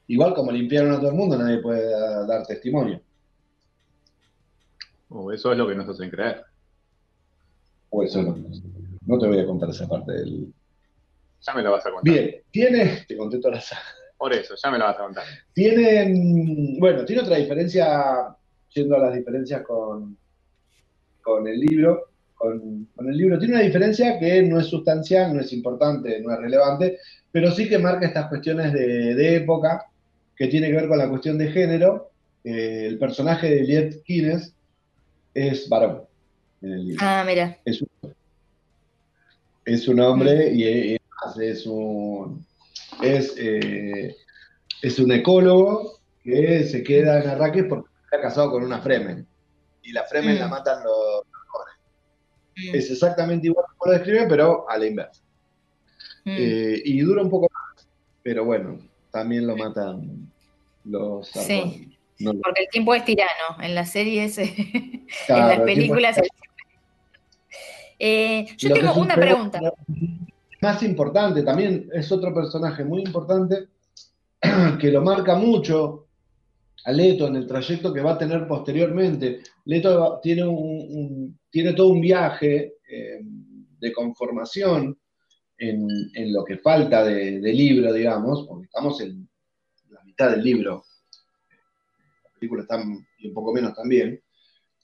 Igual como limpiaron a todo el mundo, nadie puede dar testimonio. O eso es lo que nos hacen creer. O eso no. No te voy a contar esa parte del. Ya me lo vas a contar. Bien, tiene. Te conté toda la Por eso, ya me lo vas a contar. Tiene. Bueno, tiene otra diferencia, yendo a las diferencias con, con el libro. Con, el libro. Tiene una diferencia que no es sustancial, no es importante, no es relevante, pero sí que marca estas cuestiones de, época, que tiene que ver con la cuestión de género. Eh, el personaje de Liet Kines es varón Ah, mira. Es un, hombre y es, un es, eh, es un ecólogo que se queda en Arrakis porque está casado con una Fremen. Y la Fremen la mm. matan los mm. Es exactamente igual como lo describe, pero a la inversa. Mm. Eh, y dura un poco más, pero bueno, también lo matan los sí. Porque el tiempo es tirano. En las series, [laughs] en las películas. Eh, yo tengo una pregunta. Más importante, también es otro personaje muy importante [clears throat] que lo marca mucho a Leto en el trayecto que va a tener posteriormente. Leto tiene, todo un viaje eh, de conformación en, lo que falta de, libro, digamos, porque estamos en la mitad del libro película están, y un poco menos también.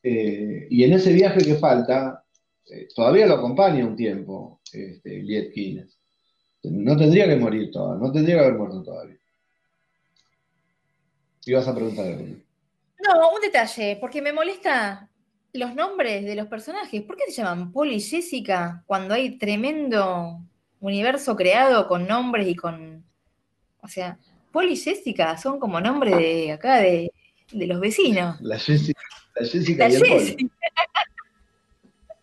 Eh, y en ese viaje que falta, eh, todavía lo acompaña un tiempo este, Liet. No tendría que morir todavía, no tendría que haber muerto todavía. Ibas a preguntar algo. No, un detalle, porque me molesta los nombres de los personajes. ¿Por qué se llaman Paul y Jessica cuando hay tremendo universo creado con nombres y con. O sea, Paul y Jessica son como nombres de acá de de los vecinos. La Jessica, la Jessica y el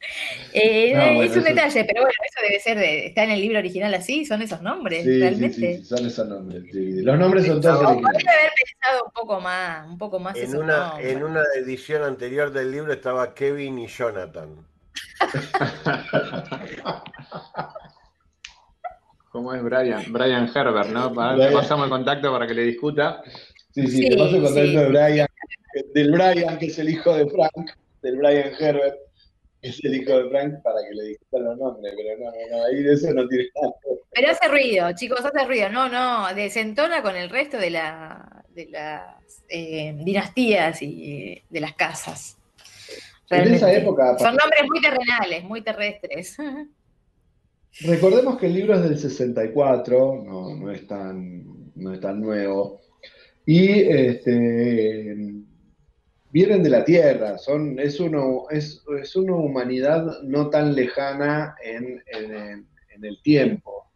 [laughs] eh, es un detalle, pero bueno, eso debe ser, de, está en el libro original así, son esos nombres, realmente. Sí, son esos nombres. Los nombres son todos originales. haber pensado un poco más, un poco más. En, una, en una edición anterior del libro estaba Kevin y Jonathan. [laughs] ¿Cómo es Brian? Brian Herbert, ¿no? Pasamos el contacto para que le discuta. Sí, sí, te paso el contacto de Brian, del Brian, que es el hijo de Frank, del Brian Herbert, es el hijo de Frank, para que le discutan los nombres, pero no, no, ahí de eso no tiene nada. Pero hace ruido, chicos, hace ruido, no, no, desentona con el resto de, la, de las eh, dinastías y de las casas. En esa época. Son nombres muy terrenales, muy terrestres. [laughs] Recordemos que el libro es del 64, no, no, es, tan, no es tan nuevo y este, vienen de la Tierra, son, es, uno, es, una humanidad no tan lejana en, el tiempo.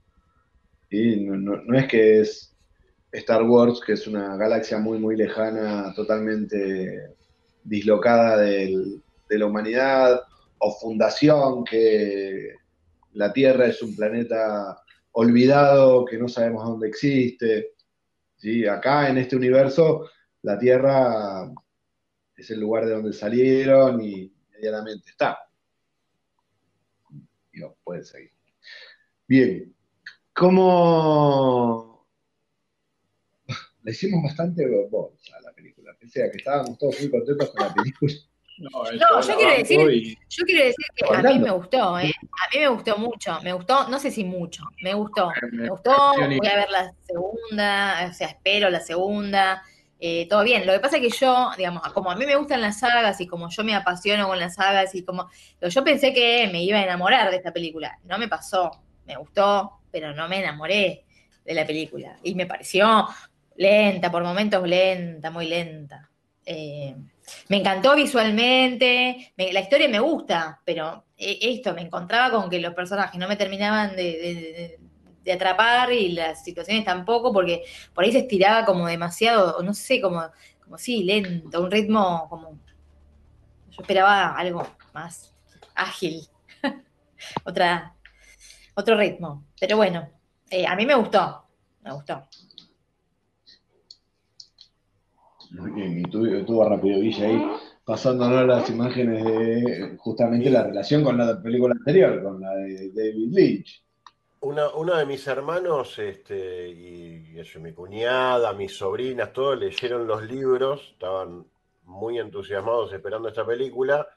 No, es que es Star Wars, que es una galaxia muy, muy lejana, totalmente dislocada de la humanidad, o Fundación, que la Tierra es un planeta olvidado, que no sabemos dónde existe. Acá en este universo, la Tierra es el lugar de donde salieron y medianamente está. Digo, puede seguir. Bien, ¿cómo [laughs] le hicimos bastante bolsa a la película. Pese a que estábamos todos muy contentos con la película. No, yo quiero, decir, yo quiero decir que a mí me gustó, ¿eh? A mí me gustó mucho, me gustó, no sé si mucho, me gustó. Me gustó, voy a ver la segunda, o sea, espero la segunda. Eh, todo bien. Lo que pasa es que yo, digamos, como a mí me gustan las sagas y como yo me apasiono con las sagas y como yo pensé que me iba a enamorar de esta película. No me pasó. Me gustó, pero no me enamoré de la película. Y me pareció lenta, por momentos lenta, muy lenta. Eh, me encantó visualmente, la historia me gusta, pero eh, esto, me encontraba con que los personajes no me terminaban de, de atrapar y las situaciones tampoco, porque por ahí se estiraba como demasiado, no sé, como, como sí, lento, un ritmo como. Yo esperaba algo más ágil, [laughs] otra, otro ritmo. Pero bueno, eh, a mí me gustó, me gustó. Muy bien, y tú, rápido, Villa, ahí pasándonos las imágenes de justamente la relación con la película anterior, con la de David Lynch uno de mis hermanos, este, y, eso, mi cuñada, mis sobrinas, todos leyeron los libros, estaban muy entusiasmados esperando esta película,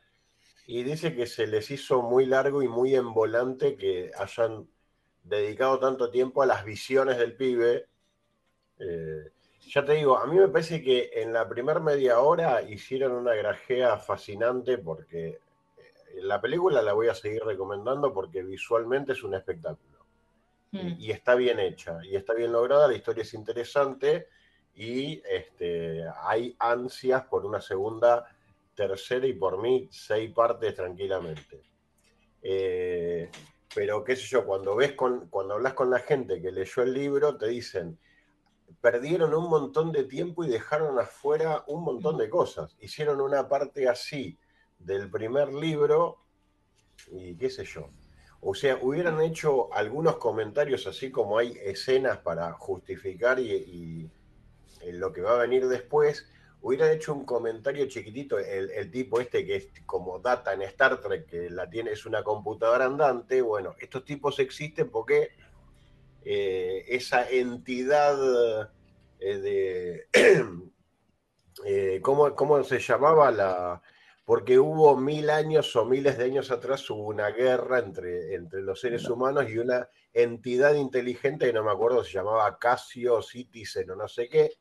y dice que se les hizo muy largo y muy envolante que hayan dedicado tanto tiempo a las visiones del pibe. Eh, ya te digo, a mí me parece que en la primera media hora hicieron una grajea fascinante porque eh, la película la voy a seguir recomendando porque visualmente es un espectáculo. Mm. Y, está bien hecha, y está bien lograda, la historia es interesante y este, hay ansias por una segunda, tercera y por mí seis partes tranquilamente. Eh, pero qué sé yo, cuando ves con, cuando hablas con la gente que leyó el libro, te dicen, perdieron un montón de tiempo y dejaron afuera un montón de cosas. Hicieron una parte así del primer libro y qué sé yo. O sea, hubieran hecho algunos comentarios así como hay escenas para justificar y, lo que va a venir después, hubieran hecho un comentario chiquitito, el, tipo este que es como data en Star Trek, que la tiene, es una computadora andante, bueno, estos tipos existen porque eh, esa entidad eh, de... [clears throat] Eh, ¿cómo, ¿Cómo se llamaba la porque hubo mil años o miles de años atrás hubo una guerra entre, entre los seres humanos y una entidad inteligente que no me acuerdo, se llamaba Casio, Citizen o no sé qué,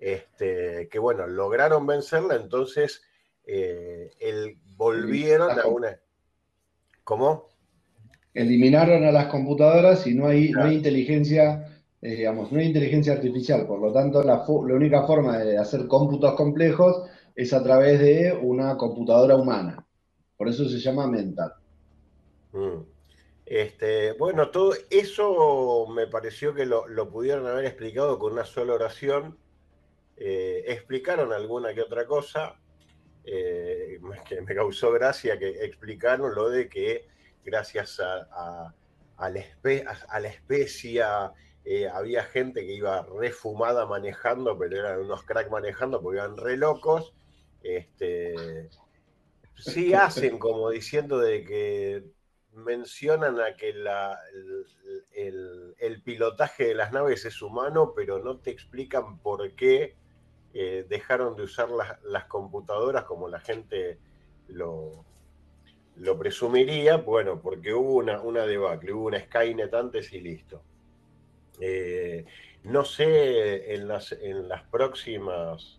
este, que bueno, lograron vencerla, entonces eh, el, volvieron a una... ¿Cómo? Eliminaron a las computadoras y no hay, no hay inteligencia, eh, digamos, no hay inteligencia artificial, por lo tanto la, la única forma de hacer cómputos complejos es a través de una computadora humana. Por eso se llama mental. Mm. Este, bueno, todo eso me pareció que lo, pudieron haber explicado con una sola oración. Eh, explicaron alguna que otra cosa, eh, que me causó gracia que explicaron lo de que gracias a, la, especia eh, había gente que iba refumada manejando, pero eran unos crack manejando porque iban re locos este, sí hacen como diciendo de que mencionan a que la, el, pilotaje de las naves es humano, pero no te explican por qué eh, dejaron de usar las, computadoras como la gente lo, lo presumiría. Bueno, porque hubo una, una debacle, hubo una Skynet antes y listo. Eh, no sé en las, en las próximas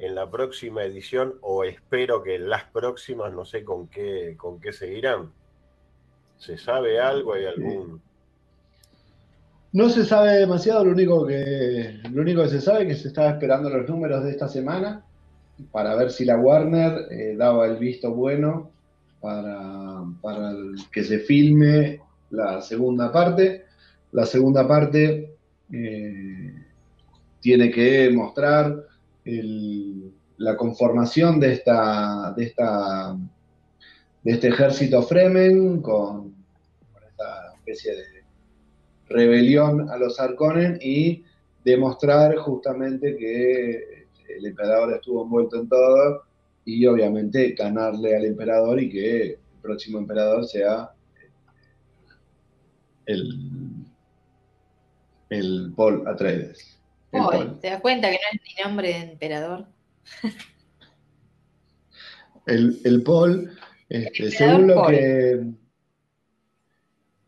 en la próxima edición o espero que en las próximas, no sé con qué, con qué seguirán. ¿Se sabe algo? ¿Hay algún...? No se sabe demasiado, lo único que, lo único que se sabe es que se estaba esperando los números de esta semana para ver si la Warner eh, daba el visto bueno para, para que se filme la segunda parte. La segunda parte eh, tiene que mostrar la conformación de esta, de esta de este ejército Fremen con, esta especie de rebelión a los Arconen y demostrar justamente que el emperador estuvo envuelto en todo y obviamente ganarle al emperador y que el próximo emperador sea el, el Paul Atreides. Paul. ¿Te das cuenta que no es ni nombre de emperador? El, el Paul, este, El según lo Paul. que.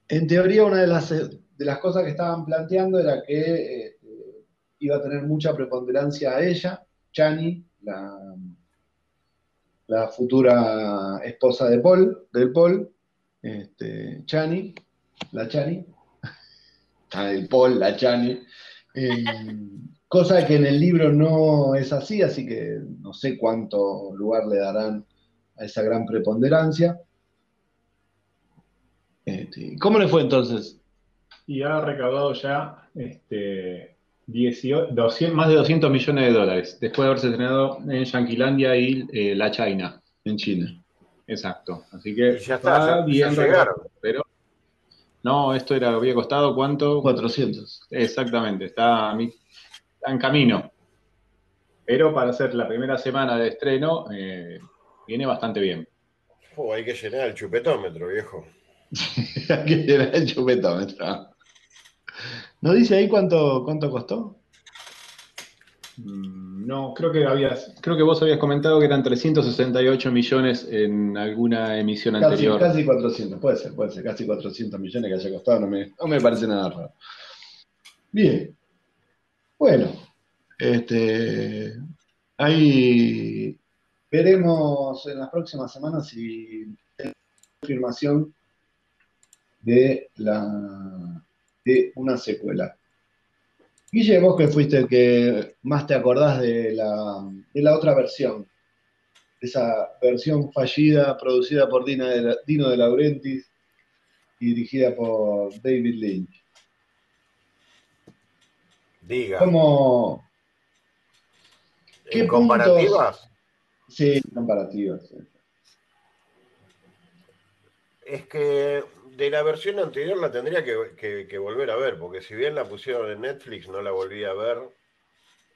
En teoría, una de las, de las cosas que estaban planteando era que eh, iba a tener mucha preponderancia a ella, Chani, la, la futura esposa de Paul, del Paul, este, Chani, la Chani, [laughs] el Paul, la Chani. Eh, cosa que en el libro no es así, así que no sé cuánto lugar le darán a esa gran preponderancia. Este, ¿Cómo le fue entonces? Y ha recaudado ya este, 18 200 más de 200 millones de dólares, después de haberse estrenado en Yanquilandia y eh, La China. En China. Exacto. Así que Y ya está, ya- ya bien llegaron. recaudado, pero no, esto era, había costado cuánto? 400. Exactamente, está, a mi- está en camino. Pero para hacer la primera semana de estreno, eh, viene bastante bien. Oh, hay que llenar el chupetómetro, viejo. [laughs] que era el chupetómetro. ¿No dice ahí cuánto, cuánto costó? Mm, No, creo que habías, creo que vos habías comentado que eran 368 millones en alguna emisión Casi, anterior. casi 400, puede ser, puede ser, casi 400 millones que haya costado, no me, no me parece nada raro. Bien. Bueno, este, ahí veremos en las próximas semanas si hay confirmación de, la, de una secuela. Guille, vos que fuiste el que más te acordás de la, de la otra versión, esa versión fallida producida por Dina de la- Dino de Laurentiis y dirigida por David Lynch. Diga. ¿Cómo? ¿Qué ¿En comparativas? Sí, comparativas. Es que de la versión anterior la tendría que, volver a ver, porque si bien la pusieron en Netflix, no la volví a ver.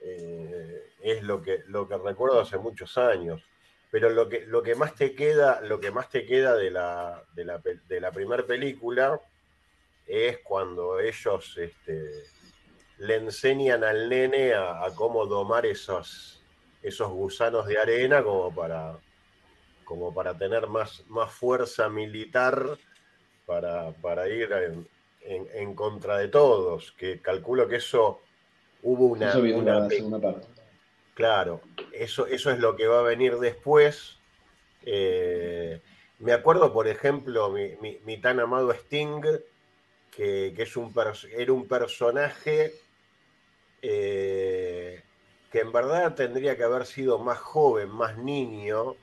Eh, es lo que, lo que recuerdo hace muchos años. Pero lo que, lo que más te queda, lo que más te queda de la, de la, de la primera película es cuando ellos este, le enseñan al nene a, a cómo domar esos, esos gusanos de arena como para, como para tener más, más fuerza militar para, para ir en, en- en contra de todos. Que calculo que eso hubo una, Eso una la pe- segunda parte. Claro, eso, eso es lo que va a venir después. Eh, me acuerdo, por ejemplo, mi, mi- mi tan amado Sting, que, que es un era un personaje eh, que en verdad tendría que haber sido más joven, más niño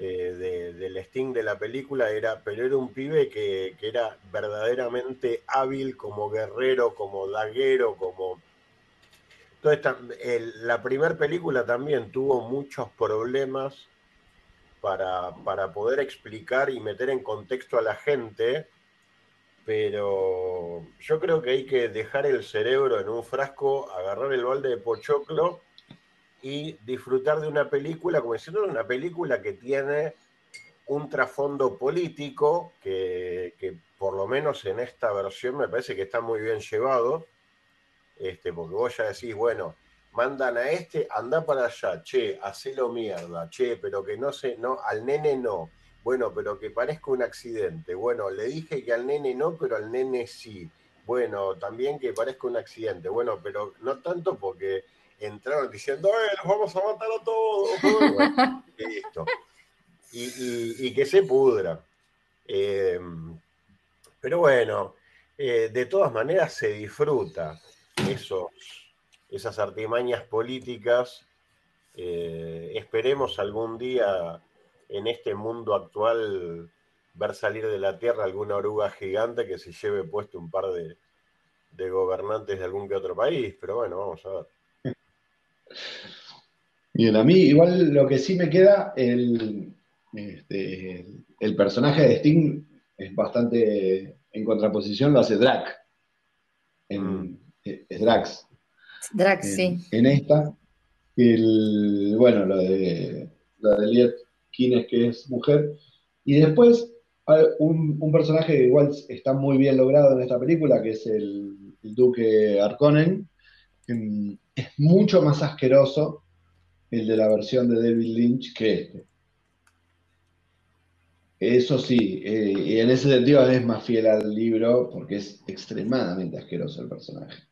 eh, de- del Sting de la película, era, pero era un pibe que, que era verdaderamente hábil como guerrero, como daguero, como... Entonces, la primera película también tuvo muchos problemas para, para poder explicar y meter en contexto a la gente, pero yo creo que hay que dejar el cerebro en un frasco, agarrar el balde de pochoclo y disfrutar de una película como diciendo una película que tiene un trasfondo político que, por lo menos en esta versión me parece que está muy bien llevado, este, porque vos ya decís, bueno, mandan a este, anda para allá, che, hacelo mierda, che, pero que no se, no, al nene no, bueno, pero que parezca un accidente, bueno, le dije que al nene no, pero al nene sí, bueno, también que parezca un accidente, bueno, pero no tanto porque entraron diciendo, ¡eh, los vamos a matar a todos! [laughs] Bueno, listo. Y, y- y que se pudra. Eh, pero bueno, eh, de todas maneras se disfruta esos, esas artimañas políticas. Eh, esperemos algún día en este mundo actual ver salir de la Tierra alguna oruga gigante que se lleve puesto un par de, de gobernantes de algún que otro país. Pero bueno, vamos a ver. Bien, a mí igual lo que sí me queda, el, este, el personaje de Sting es bastante en contraposición, lo hace Drac. En, es Drax. Drax, en, sí. en esta. El, bueno, lo de, lo de Liet Kines, que es mujer. Y después hay un, un personaje que igual está muy bien logrado en esta película, que es el, el Duque Harkonnen, mm, es mucho más asqueroso el de la versión de David Lynch que este. Eso sí, eh, y en ese sentido es más fiel al libro porque es extremadamente asqueroso el personaje.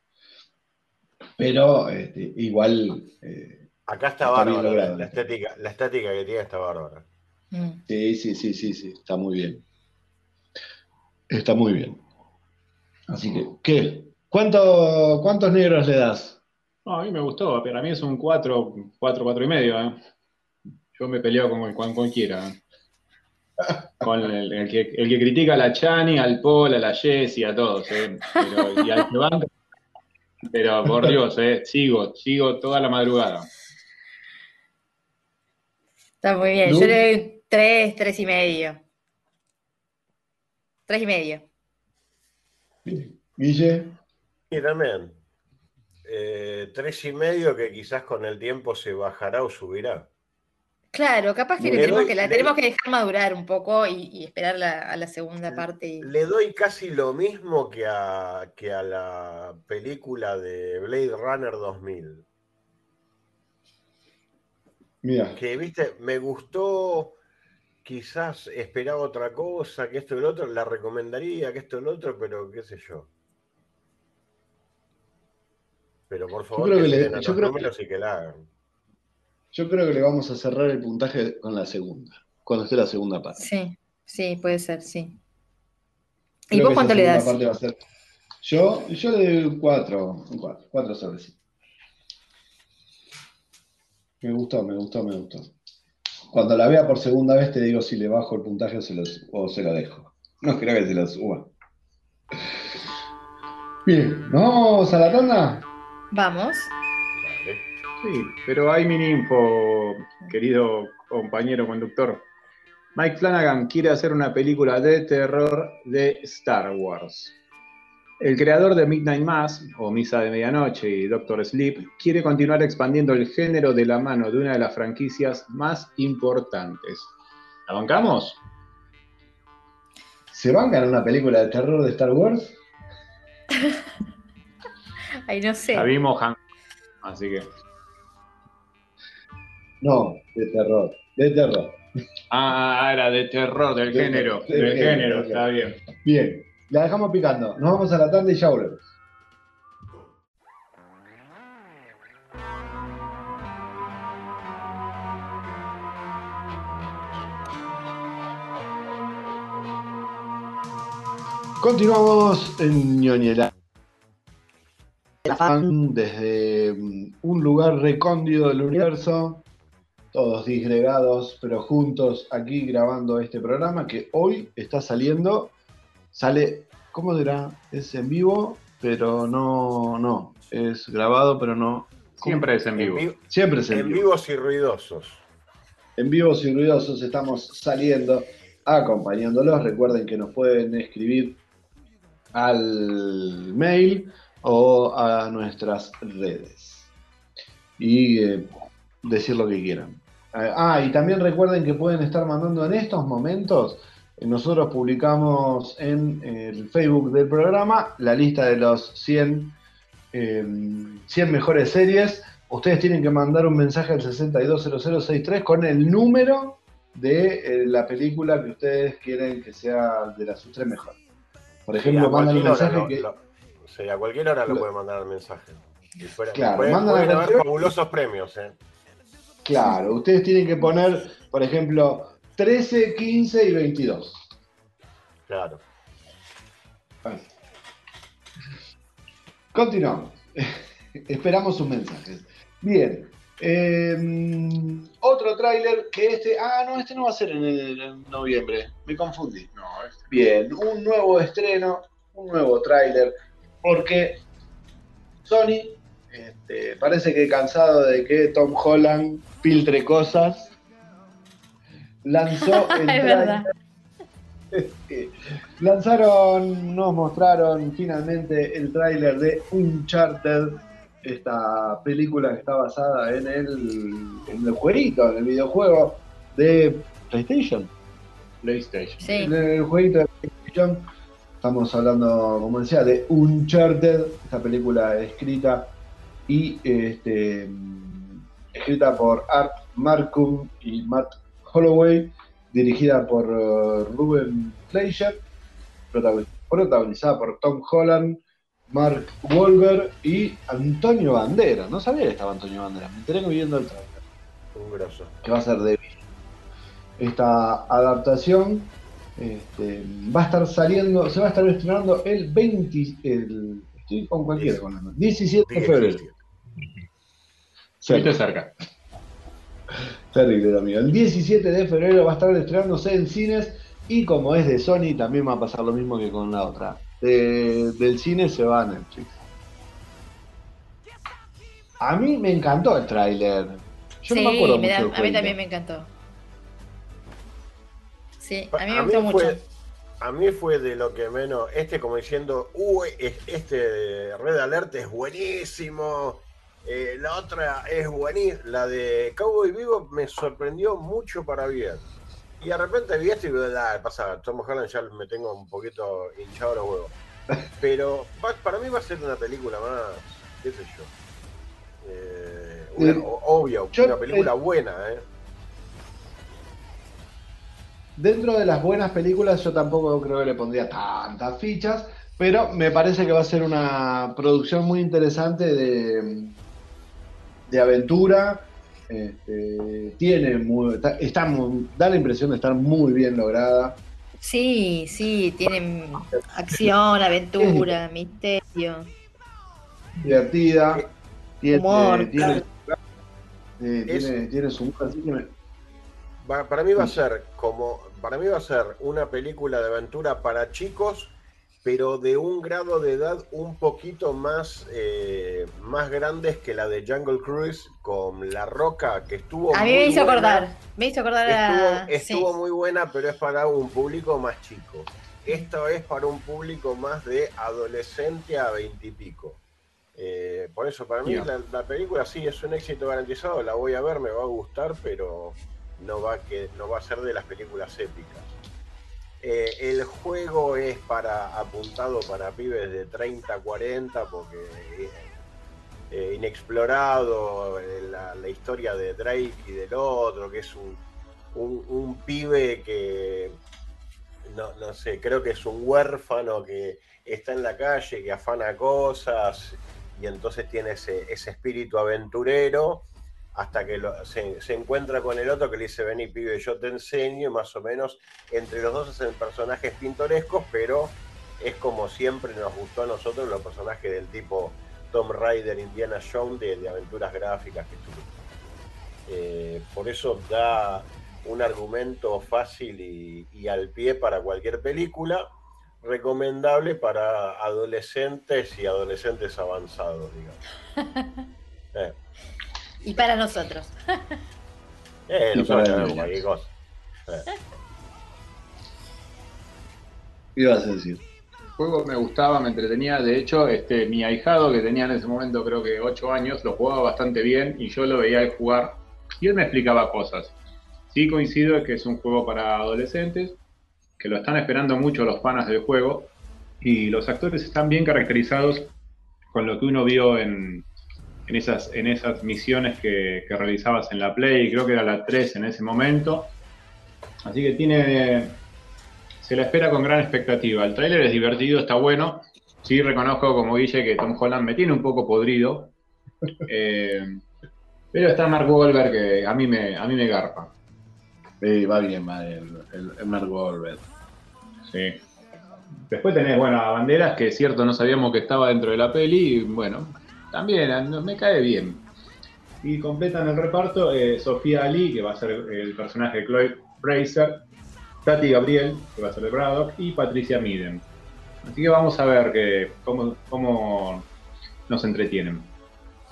Pero este, igual. eh, Acá está Está bárbaro, la estética, la estética que tiene está bárbara. Mm. sí, sí, sí, sí, sí, está muy bien. Está muy bien. Así que, ¿qué? ¿Cuánto, ¿Cuántos negros le das? No, a mí me gustó, pero a mí es un 4, 4, 4 y medio. ¿eh? Yo me peleo con, con cualquiera. ¿eh? [laughs] Con el, el que, el que critica a la Chani, al Paul, a la Jessie, a todos. ¿eh? Pero, y al que banca- pero por Dios, ¿eh? sigo, sigo toda la madrugada. Está muy bien. Yo le doy tres, tres y medio. Tres y medio. Guille, Y también, eh, tres y medio que quizás con el tiempo se bajará o subirá. Claro, capaz que, Le le tenemos doy- que la le- tenemos que dejar madurar un poco y, y esperar la- a la segunda parte. y- Le doy casi lo mismo que a, que a la película de Blade Runner 2000. mira, Que, viste, me gustó, quizás esperaba otra cosa, que esto y lo otro, la recomendaría, que esto y lo otro, pero qué sé yo. Pero por favor, creo que, que le- yo creo que- números y que la hagan. yo creo que le vamos a cerrar el puntaje con la segunda, cuando esté la segunda parte. Sí, sí, puede ser, sí. ¿Y vos cuánto le das? parte va a ser- Yo, yo le doy un 4, un 4, 4 sobre 5. Me gustó, me gustó, me gustó. Cuando la vea por segunda vez te digo si le bajo el puntaje o se lo, o se lo dejo. No creo que se lo suba. Bien, ¿nos vamos a la tanda? Vamos. Sí, pero hay mini info, querido compañero conductor. Mike Flanagan quiere hacer una película de terror de Star Wars. El creador de Midnight Mass, o Misa de Medianoche y Doctor Sleep, quiere continuar expandiendo el género de la mano de una de las franquicias más importantes. ¿La bancamos? ¿Se van a ganar una película de terror de Star Wars? [laughs] Ay, no sé. La vimos, Han. Así que. No, de terror, de terror. Ah, era de terror, del De- género. del Del género, está bien. Bien, la dejamos picando. Nos vamos a la tanda y ya volvemos. Continuamos en ñoñela. Desde mm, un lugar recóndido del universo, todos disgregados, pero juntos aquí grabando este programa que hoy está saliendo. Sale, ¿cómo dirá? Es en vivo, pero no, no. Es grabado, pero no. Siempre es en En, vivo. vi- Siempre es en, en vivo. vivos y ruidosos. En vivos y ruidosos estamos saliendo, acompañándolos. Recuerden que nos pueden escribir al mail o a nuestras redes y eh, decir lo que quieran. Eh, Ah, y también recuerden que pueden estar mandando en estos momentos. eh, Nosotros publicamos en el Facebook del programa la lista de los 100, eh, 100 mejores series. Ustedes tienen que mandar un mensaje al 620063 con el número de eh, la película que ustedes quieren que sea de las sus tres mejores. Por ejemplo, mandan un mensaje que. Lo- sí, a cualquier hora lo puede mandar el mensaje. Y fuera- Claro, pueden, mandan pueden haber fabulosos premios, ¿eh? Claro, ustedes tienen que poner, por ejemplo, 13, 15 y 22. Claro. Continuamos. [laughs] Esperamos sus mensajes. Bien. eh, otro tráiler que este. Ah, no, este no va a ser en, el- en noviembre. Me confundí. No, es- Bien, un nuevo estreno, un nuevo tráiler, porque Sony este, parece que cansado de que Tom Holland filtre cosas, lanzó [laughs] el es tráiler verdad. este, [laughs] lanzaron, nos mostraron finalmente el tráiler de Uncharted, esta película que está basada en el, en el jueguito, en el videojuego de PlayStation. PlayStation. Sí. En el jueguito de PlayStation estamos hablando, como decía, de Uncharted, esta película escrita y este, escrita por Art Markham y Matt Holloway, dirigida por uh, Ruben Fleischer, protagonizada por Tom Holland, Mark Wahlberg y Antonio Bandera. No sabía que estaba Antonio Bandera, me enteré viendo el trailer. Un grosso. Que va a ser de Esta adaptación este, va a estar saliendo, se va a estar estrenando el 20, el, estoy con cualquiera con el 17 de febrero. [laughs] Cerca. cerca. Terrible, amigo. El 17 de febrero va a estar estrenándose en cines y como es de Sony también va a pasar lo mismo que con la otra. del cine se va a Netflix. A mí me encantó el tráiler. Yo sí, no me acuerdo a mí también me encantó. Sí, a mí me gustó mucho. A mí fue de lo que menos, este como diciendo, uy, este Red Alert es buenísimo, eh, la otra es buenísima, la de Cowboy Vivo me sorprendió mucho para bien. Y de repente vi esto y digo, ah, pasa, Tom Holland ya me tengo un poquito hinchado los huevos. [laughs] Pero para mí va a ser una película más, qué sé yo. Eh, obvio, una película buena, ¿eh? Dentro de las buenas películas yo tampoco creo que le pondría tantas fichas, pero me parece que va a ser una producción muy interesante de, de aventura. Este, tiene muy, está, da la impresión de estar muy bien lograda. Sí, sí, tiene acción, aventura, misterio. Divertida. Tiene, humor, tiene, eh, tiene, su humor, así que para mí va a ser como para mí va a ser una película de aventura para chicos pero de un grado de edad un poquito más, eh, más grandes que la de Jungle Cruise con La Roca, que estuvo... A mí me hizo acordar, me hizo acordar Estuvo, muy buena, pero es para un público más chico. Esto es para un público más de adolescente a veintipico. Eh, por eso, para mí la, la, película sí es un éxito garantizado, la voy a ver, me va a gustar, pero no va, que, no va a ser de las películas épicas. Eh, el juego es para apuntado para pibes de 30, 40, porque eh, inexplorado eh, la, historia de Drake y del otro, que es un, un, pibe que, no, no, sé, creo que es un huérfano que está en la calle, que afana cosas y entonces tiene ese, ese espíritu aventurero hasta que se, encuentra con el otro que le dice, vení pibe, yo te enseño, y más o menos entre los dos hacen personajes pintorescos, pero es como siempre nos gustó a nosotros los personajes del tipo Tom Raider, Indiana Jones, de, aventuras gráficas que eh, por eso da un argumento fácil y, al pie para cualquier película, recomendable para adolescentes y adolescentes avanzados, digamos. [laughs] Eh. Y para nosotros. [laughs] eh, nosotros cualquier cosa. ¿Qué ibas a decir? El juego me gustaba, me entretenía. De hecho, este, mi ahijado, que tenía en ese momento creo que 8 años, lo jugaba bastante bien y yo lo veía jugar y él me explicaba cosas. Sí coincido en que es un juego para adolescentes, que lo están esperando mucho los panas del juego y los actores están bien caracterizados con lo que uno vio en, en esas, en esas misiones que, realizabas en la Play, creo que era la 3 en ese momento. Así que tiene. Se la espera con gran expectativa. El tráiler es divertido, está bueno. Sí, reconozco como Guille que Tom Holland me tiene un poco podrido. [laughs] Eh, pero está Mark Wahlberg que a mí me, a mí me garpa. va bien, va el, el, Mark Wahlberg. Sí. Después tenés, bueno, a Banderas, que es cierto, no sabíamos que estaba dentro de la peli, y bueno, también, me cae bien. Y completan el reparto eh, Sofía Ali, que va a ser el personaje de Chloe Fraser, Tati Gabriel, que va a ser de Braddock, y Patricia Miden. Así que vamos a ver que, cómo, cómo nos entretienen.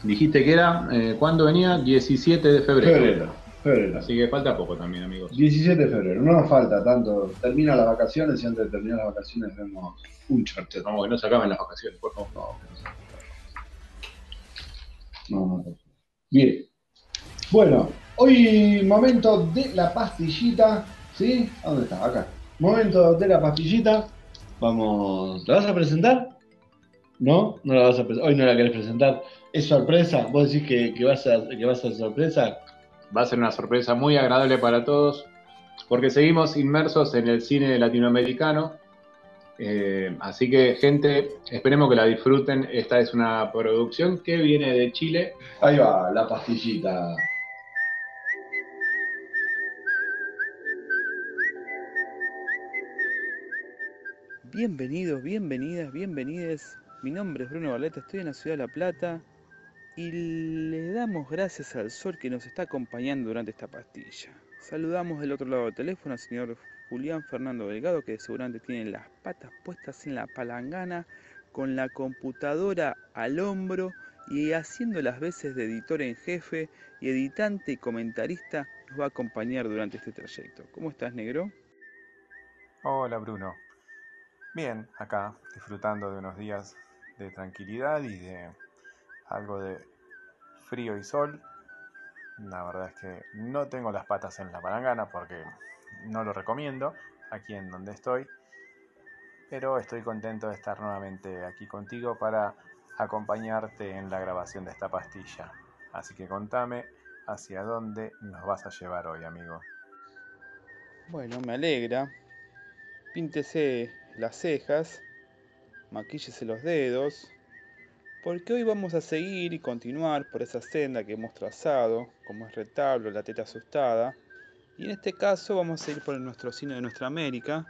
Dijiste que era, eh, ¿cuándo venía? 17 de febrero. Febrero, Así que falta poco también, amigos. 17 de febrero, no nos falta tanto. Termina las vacaciones y antes de terminar las vacaciones vemos un charter. Vamos, que no se acaben las vacaciones, por favor. No, Bien. Bueno, hoy momento de la pastillita. ¿Sí? ¿Dónde está? Acá. Momento de la pastillita. Vamos. ¿La vas a presentar? ¿No? ¿No la vas a Hoy no la querés presentar. ¿Es sorpresa? ¿Vos decís que, que, vas a, que vas a ser sorpresa? Va a ser una sorpresa muy agradable para todos, porque seguimos inmersos en el cine latinoamericano. Eh, así que, gente, esperemos que la disfruten. Esta es una producción que viene de Chile. Ahí va, la pastillita. Bienvenidos, bienvenidas, bienvenides. Mi nombre es Bruno Barleta, estoy en la ciudad de La Plata y le damos gracias al sol que nos está acompañando durante esta pastilla. Saludamos del otro lado del teléfono al señor Julián Fernando Delgado, que seguramente tiene las patas puestas en la palangana, con la computadora al hombro y haciendo las veces de editor en jefe y editante y comentarista, nos va a acompañar durante este trayecto. ¿Cómo estás, negro? Hola, Bruno. Bien, acá disfrutando de unos días de tranquilidad y de algo de frío y sol. La verdad es que no tengo las patas en la palangana porque no lo recomiendo aquí en donde estoy. Pero estoy contento de estar nuevamente aquí contigo para acompañarte en la grabación de esta pastilla. Así que contame hacia dónde nos vas a llevar hoy, amigo. Bueno, me alegra. Píntese las cejas, maquíllese los dedos, porque hoy vamos a seguir y continuar por esa senda que hemos trazado, como es retablo, la teta asustada, y en este caso vamos a ir por nuestro cine de nuestra América,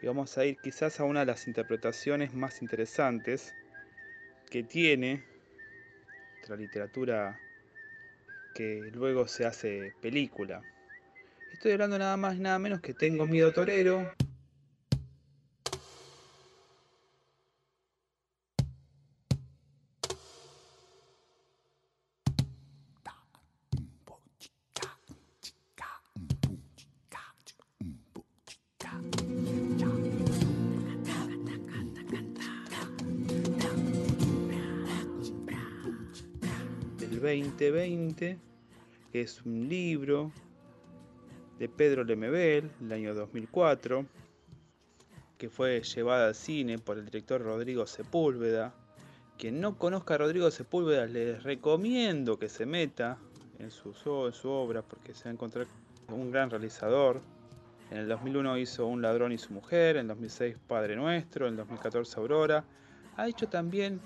y vamos a ir quizás a una de las interpretaciones más interesantes que tiene la literatura que luego se hace película. Estoy hablando nada más y nada menos que Tengo Miedo Torero, 2020, que es un libro de Pedro Lemebel, del año 2004, que fue llevada al cine por el director Rodrigo Sepúlveda. Quien no conozca a Rodrigo Sepúlveda, les recomiendo que se meta en su, en su obra porque se va a encontrar con un gran realizador. En el 2001 hizo Un ladrón y su mujer, en el 2006 Padre Nuestro, en el 2014 Aurora. Ha hecho también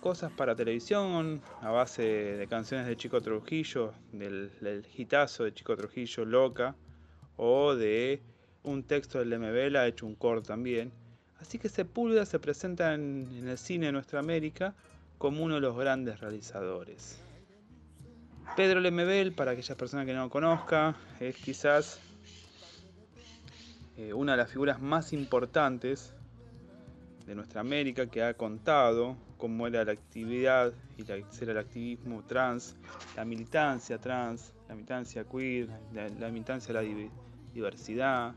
cosas para televisión a base de canciones de Chico Trujillo, del, del hitazo de Chico Trujillo, Loca, o de un texto del MBL, ha hecho un core también. Así que Sepúlveda se presenta en, el cine de nuestra América como uno de los grandes realizadores. Pedro Lemebel, para aquellas personas que no lo conozcan, es quizás eh, una de las figuras más importantes de nuestra América que ha contado cómo era la actividad y la, el activismo trans, la militancia trans, la militancia queer, la, militancia de la di- diversidad,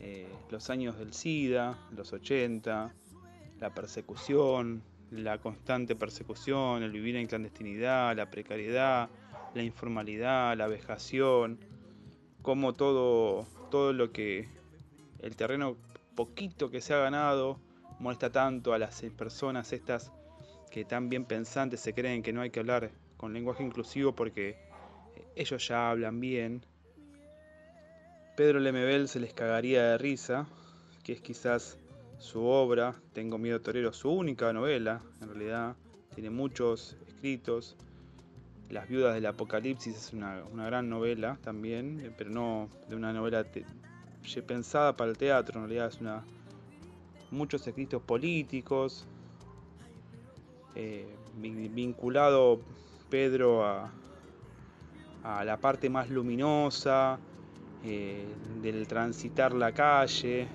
eh, los años del SIDA, los 80, la persecución, la constante persecución, el vivir en clandestinidad, la precariedad, la informalidad, la vejación, como todo, todo lo que el terreno poquito que se ha ganado molesta tanto a las personas estas que tan bien pensantes se creen que no hay que hablar con lenguaje inclusivo porque ellos ya hablan bien. Pedro Lemebel se les cagaría de risa, que es quizás su obra, Tengo miedo torero, su única novela, en realidad, tiene muchos escritos. Las viudas del apocalipsis es una, una gran novela también, eh, pero no de una novela pensada para el teatro, en realidad es una muchos escritos políticos, eh, vin- vinculado Pedro a, a la parte más luminosa eh, del transitar la calle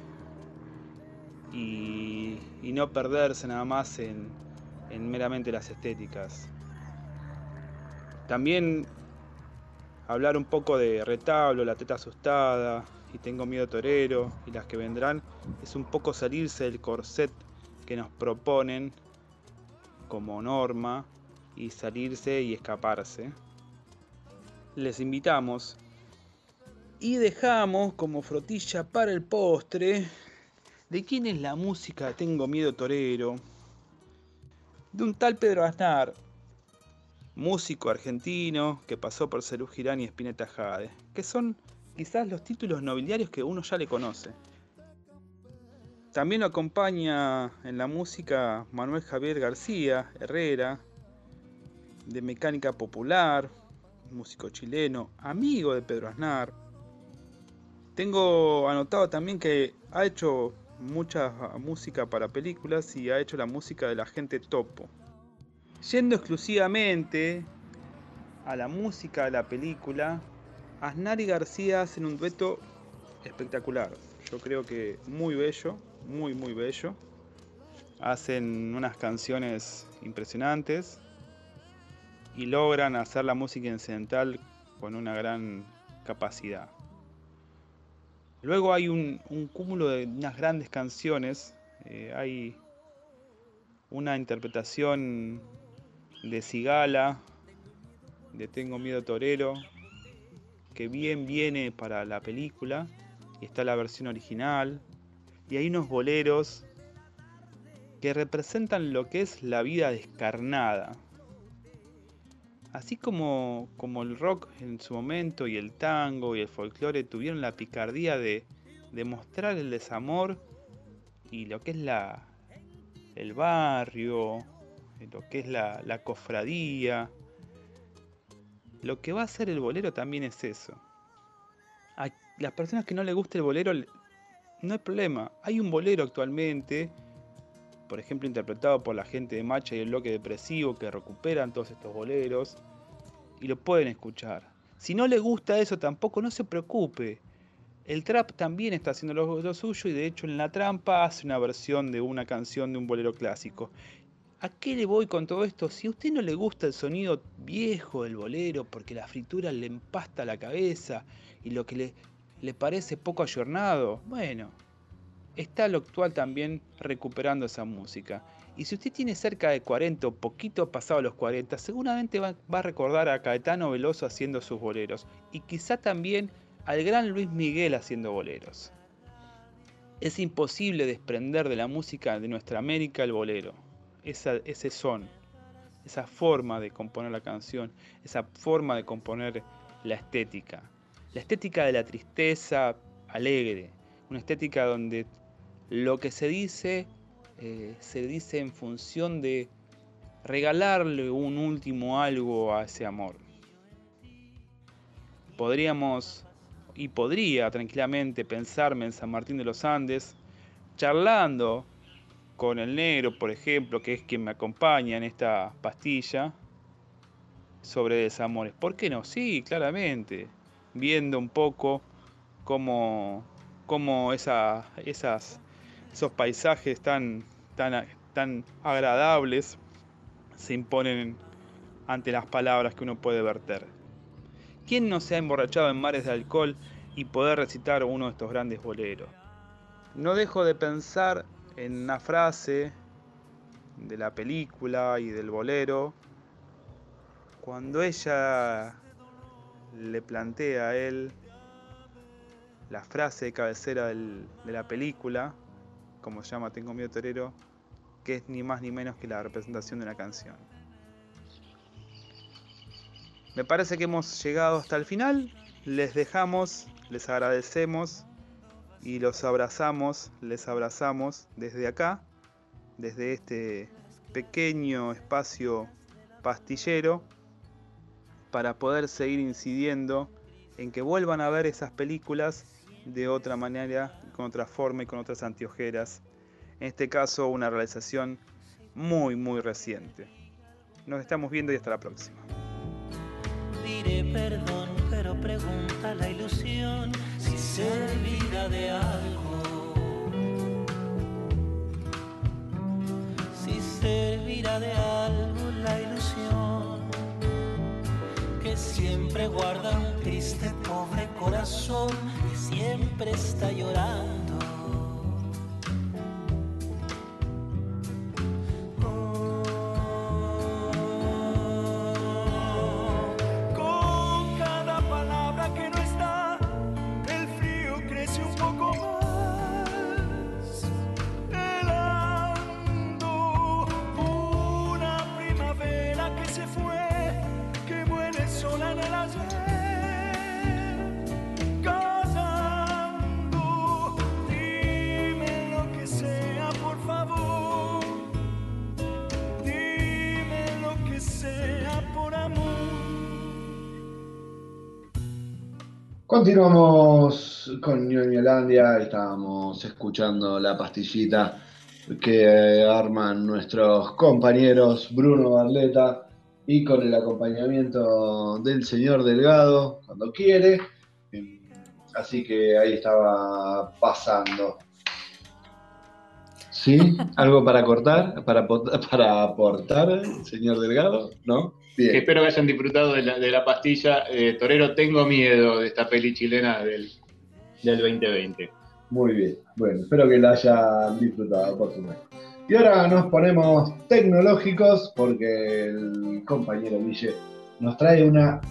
y, no perderse nada más en meramente las estéticas. También hablar un poco de retablo, la teta asustada y tengo miedo torero y las que vendrán es un poco salirse del corset que nos proponen como norma y salirse y escaparse. Les invitamos y dejamos como frutilla para el postre de quién es la música Tengo miedo torero. de un tal Pedro Aznar, músico argentino que pasó por Cerú Girán y Spinetta Jade, que son quizás los títulos nobiliarios que uno ya le conoce. También lo acompaña en la música Manuel Javier García Herrera, de Mecánica Popular, músico chileno, amigo de Pedro Aznar. Tengo anotado también que ha hecho mucha música para películas y ha hecho la música de la gente topo. Yendo exclusivamente a la música de la película, Aznar y García hacen un dueto espectacular. Yo creo que muy bello, muy muy bello. Hacen unas canciones impresionantes y logran hacer la música incidental con una gran capacidad. Luego hay un, cúmulo de unas grandes canciones. Eh, hay una interpretación de Cigala, de Tengo Miedo Torero, que bien viene para la película. Y está la versión original. Y hay unos boleros que representan lo que es la vida descarnada. Así como, como el rock en su momento y el tango y el folclore tuvieron la picardía de, de mostrar el desamor y lo que es la, el barrio, lo que es la, la cofradía, lo que va a hacer el bolero también es eso. A las personas que no les guste el bolero, no hay problema. Hay un bolero actualmente por ejemplo interpretado por la gente de Macha y el bloque depresivo que recuperan todos estos boleros y lo pueden escuchar. Si no le gusta eso tampoco, no se preocupe. El trap también está haciendo lo, suyo y de hecho en La Trampa hace una versión de una canción de un bolero clásico. ¿A qué le voy con todo esto? Si a usted no le gusta el sonido viejo del bolero porque la fritura le empasta la cabeza y lo que le, le parece poco ayornado, bueno, está lo actual también recuperando esa música. Y si usted tiene cerca de 40 o poquito pasado los 40, seguramente va, a recordar a Caetano Veloso haciendo sus boleros. Y quizá también al gran Luis Miguel haciendo boleros. Es imposible desprender de la música de nuestra América el bolero. Ese son, esa forma de componer la canción, esa forma de componer la estética. La estética de la tristeza alegre, una estética donde lo que se dice eh, se dice en función de regalarle un último algo a ese amor. Podríamos y podría tranquilamente pensarme en San Martín de los Andes, charlando con el negro, por ejemplo, que es quien me acompaña en esta pastilla, sobre desamores. ¿Por qué no? Sí, claramente, viendo un poco cómo, cómo esa, esas esos paisajes tan, tan, tan agradables se imponen ante las palabras que uno puede verter. ¿Quién no se ha emborrachado en mares de alcohol y poder recitar uno de estos grandes boleros? No dejo de pensar en una frase de la película y del bolero cuando ella le plantea a él la frase de cabecera de la película como se llama Tengo miedo torero, que es ni más ni menos que la representación de una canción. Me parece que hemos llegado hasta el final, les dejamos, les agradecemos y los abrazamos, les abrazamos desde acá, desde este pequeño espacio pastillero, para poder seguir incidiendo en que vuelvan a ver esas películas de otra manera, con otra forma y con otras antiojeras. En este caso, una realización muy, muy reciente. Nos estamos viendo y hasta la próxima. Diré perdón, pero pregunta la ilusión si servirá de algo. Si servirá de algo la ilusión que siempre guarda un triste pobre corazón siempre está llorando. Continuamos con Ñoñolandia, estábamos escuchando la pastillita que arman nuestros compañeros Bruno Barleta y con el acompañamiento del señor Delgado cuando quiere. Así que ahí estaba pasando. ¿Sí? ¿Algo para cortar? ¿Para, para aportar, señor Delgado? ¿No? Bien. Espero que hayan disfrutado de la, de la pastilla. Eh, Torero, tengo miedo de esta peli chilena del, del 2020. Muy bien. Bueno, espero que la hayan disfrutado, por supuesto. Y ahora nos ponemos tecnológicos porque el compañero Guille nos trae una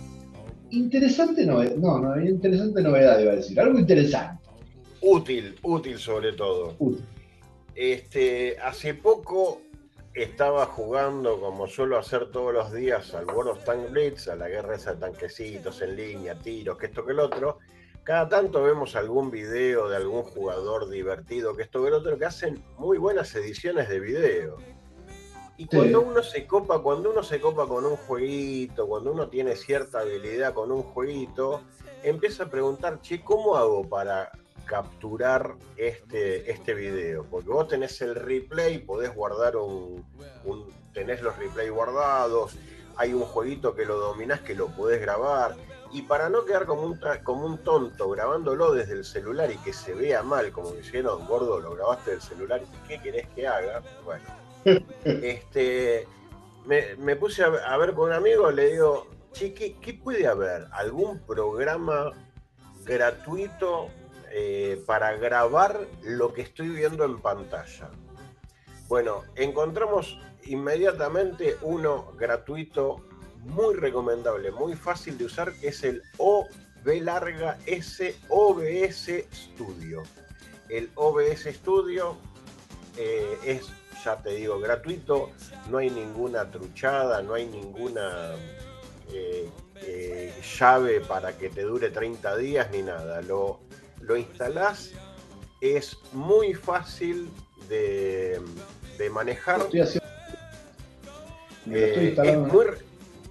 interesante novedad. No, no, interesante novedad iba a decir. Algo interesante. Útil, útil sobre todo. Útil. Este, hace poco estaba jugando, como suelo hacer todos los días, al World of Tank Blitz, a la guerra esa de tanquecitos en línea, tiros, que esto que el otro. Cada tanto vemos algún video de algún jugador divertido, que esto que el otro, que hacen muy buenas ediciones de video. Y cuando uno se copa, cuando uno se copa con un jueguito, cuando uno tiene cierta habilidad con un jueguito, empieza a preguntar, che, ¿cómo hago para capturar este, este video? Porque vos tenés el replay, podés guardar un, un- tenés los replay guardados, hay un jueguito que lo dominás que lo podés grabar. Y para no quedar como un, como un tonto grabándolo desde el celular y que se vea mal, como dijeron, gordo, lo grabaste del celular y qué querés que haga, bueno, [laughs] este, me, me puse a, a ver con un amigo, le digo, che, ¿qué, qué puede haber? ¿Algún programa gratuito eh, para grabar lo que estoy viendo en pantalla? Bueno, encontramos inmediatamente uno gratuito, muy recomendable, muy fácil de usar, que es el OB OBS Studio. El OBS Studio eh, es, ya te digo, gratuito, no hay ninguna truchada, no hay ninguna eh, llave para que te dure 30 días ni nada. Lo, lo instalás, es muy fácil de, de manejar. Lo estoy haciendo. Me lo estoy Eh, es, muy,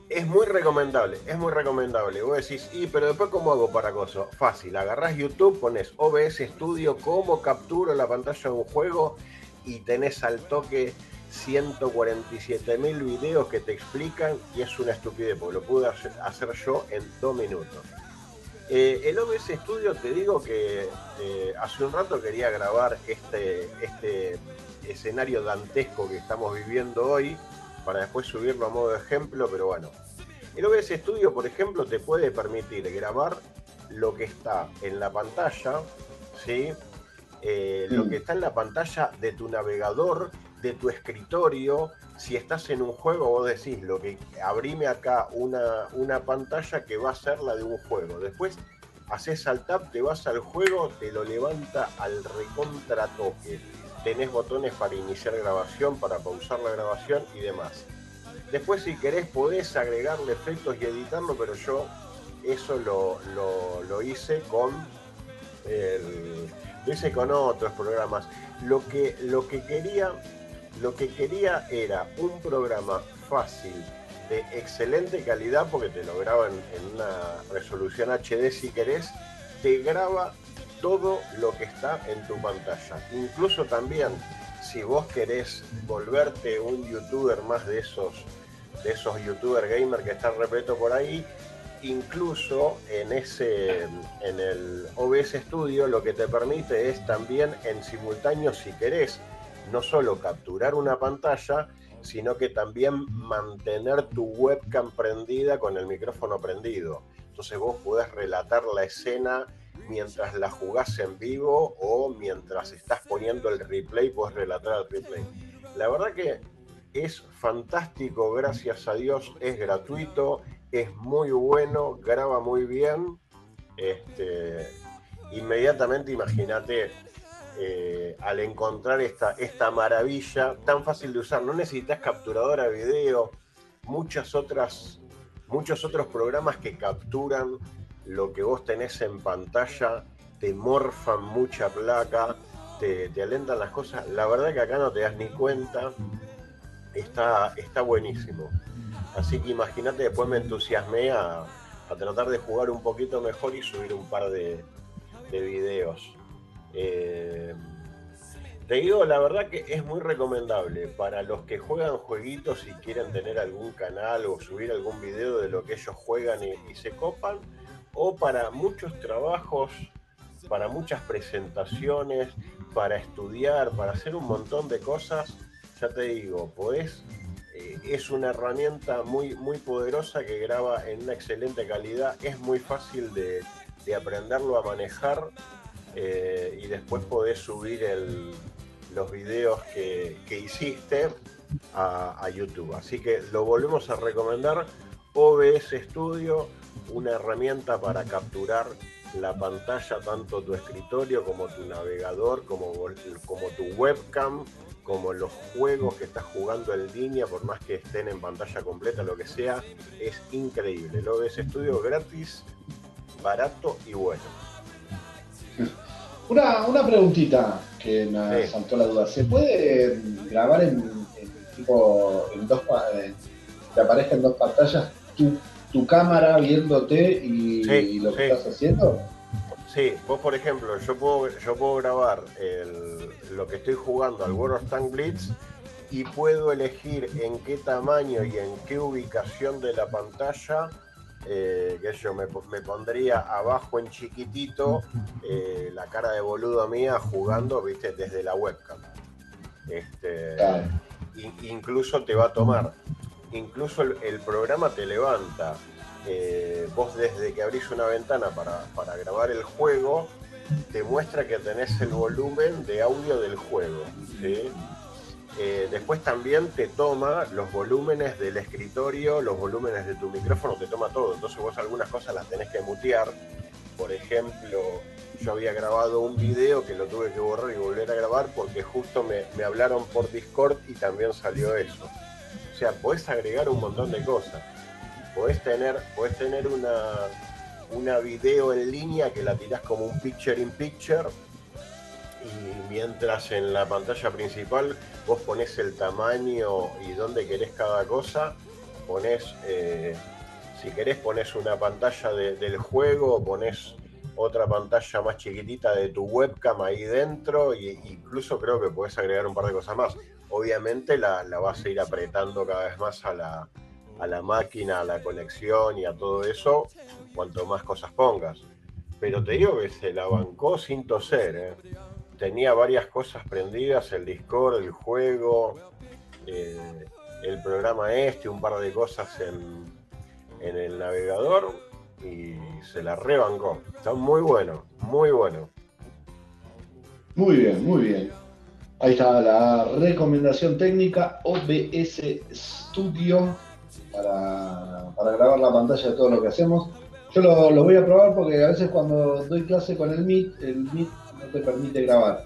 es muy recomendable, es muy recomendable. Vos decís, y pero después cómo hago para cosas? Fácil, agarrás YouTube, pones OBS Studio, cómo capturo la pantalla de un juego y tenés al toque 147 mil videos que te explican y es una estupidez, porque lo pude hacer yo en dos minutos. Eh, el OBS Studio, te digo que eh, hace un rato quería grabar este, este escenario dantesco que estamos viviendo hoy para después subirlo a modo de ejemplo, pero bueno. El OBS Studio, por ejemplo, te puede permitir grabar lo que está en la pantalla, ¿sí? Eh, lo Mm. que está en la pantalla de tu navegador, de tu escritorio. Si estás en un juego, vos decís, lo que abrime acá una, una pantalla que va a ser la de un juego. Después haces al tab, te vas al juego, te lo levanta al recontra toque. Tenés botones para iniciar grabación, para pausar la grabación y demás. Después, si querés, podés agregarle efectos y editarlo, pero yo eso lo, lo- lo hice con lo hice con otros programas. Lo que, lo que quería, lo que quería era un programa fácil, de excelente calidad, porque te lo graba en, en una resolución HD si querés, te graba todo lo que está en tu pantalla. Incluso también, si vos querés volverte un youtuber más de esos, de esos youtuber gamer que están repleto por ahí, incluso en ese en el OBS Studio lo que te permite es también en simultáneo si querés no solo capturar una pantalla sino que también mantener tu webcam prendida con el micrófono prendido entonces vos podés relatar la escena mientras la jugás en vivo o mientras estás poniendo el replay podés relatar el replay la verdad que es fantástico, gracias a Dios, es gratuito, es muy bueno, graba muy bien. Este, inmediatamente imagínate eh, al encontrar esta, esta maravilla tan fácil de usar, no necesitas capturadora de video, muchas otras, muchos otros programas que capturan lo que vos tenés en pantalla, te morfan mucha placa, te, te alentan las cosas. La verdad que acá no te das ni cuenta. Está, está buenísimo. Así que imagínate, después me entusiasmé a, a tratar de jugar un poquito mejor y subir un par de, de videos. Eh, te digo, la verdad que es muy recomendable para los que juegan jueguitos y quieren tener algún canal o subir algún video de lo que ellos juegan y, se copan, o para muchos trabajos, para muchas presentaciones, para estudiar, para hacer un montón de cosas. Ya te digo, podés eh, es una herramienta muy, muy poderosa que graba en una excelente calidad. Es muy fácil de aprenderlo a manejar eh, y después podés subir los videos que, hiciste a, YouTube. Así que lo volvemos a recomendar. OBS Studio, una herramienta para capturar la pantalla, tanto tu escritorio como tu navegador, como, como tu webcam, como los juegos que estás jugando en línea, por más que estén en pantalla completa, lo que sea, es increíble. El OBS Studio gratis, barato y bueno. Una, una preguntita que me Sí. saltó la duda. ¿Se puede mm, grabar en, en tipo en dos pa- eh, que aparezca en dos pantallas tu, tu cámara viéndote y, Sí, lo que sí. estás haciendo? Sí, vos por ejemplo, yo puedo, yo puedo grabar el- lo que estoy jugando al World of Tank Blitz y puedo elegir en qué tamaño y en qué ubicación de la pantalla, eh, que yo me, po- me pondría abajo en chiquitito eh, la cara de boludo mía jugando, viste, desde la webcam. Este, Claro. in- incluso te va a tomar, incluso el, el programa te levanta. eh, vos desde que abrís una ventana para, para grabar el juego, te muestra que tenés el volumen de audio del juego. ¿sí? Eh, después también te toma los volúmenes del escritorio, los volúmenes de tu micrófono, te toma todo. Entonces vos algunas cosas las tenés que mutear. Por ejemplo, yo había grabado un video que lo tuve que borrar y volver a grabar porque justo me, me hablaron por Discord y también salió eso. O sea, podés agregar un montón de cosas. Podés tener, podés tener una, una video en línea que la tirás como un picture in picture y mientras en la pantalla principal vos ponés el tamaño y dónde querés cada cosa, ponés, eh, si querés ponés una pantalla de- del juego, ponés otra pantalla más chiquitita de tu webcam ahí dentro e incluso creo que podés agregar un par de cosas más. Obviamente la, la vas a ir apretando cada vez más a la, a la máquina, a la conexión y a todo eso, cuanto más cosas pongas. Pero te digo que se la bancó sin toser, ¿eh? Tenía varias cosas prendidas, el Discord, el juego, eh, el programa este, un par de cosas en, en el navegador y se la rebancó. Está muy bueno, muy bueno. Muy bien, muy bien. Ahí está la recomendación técnica OBS Studio para, para grabar la pantalla de todo lo que hacemos. Yo lo, lo voy a probar porque a veces cuando doy clase con el Meet, el Meet no te permite grabar,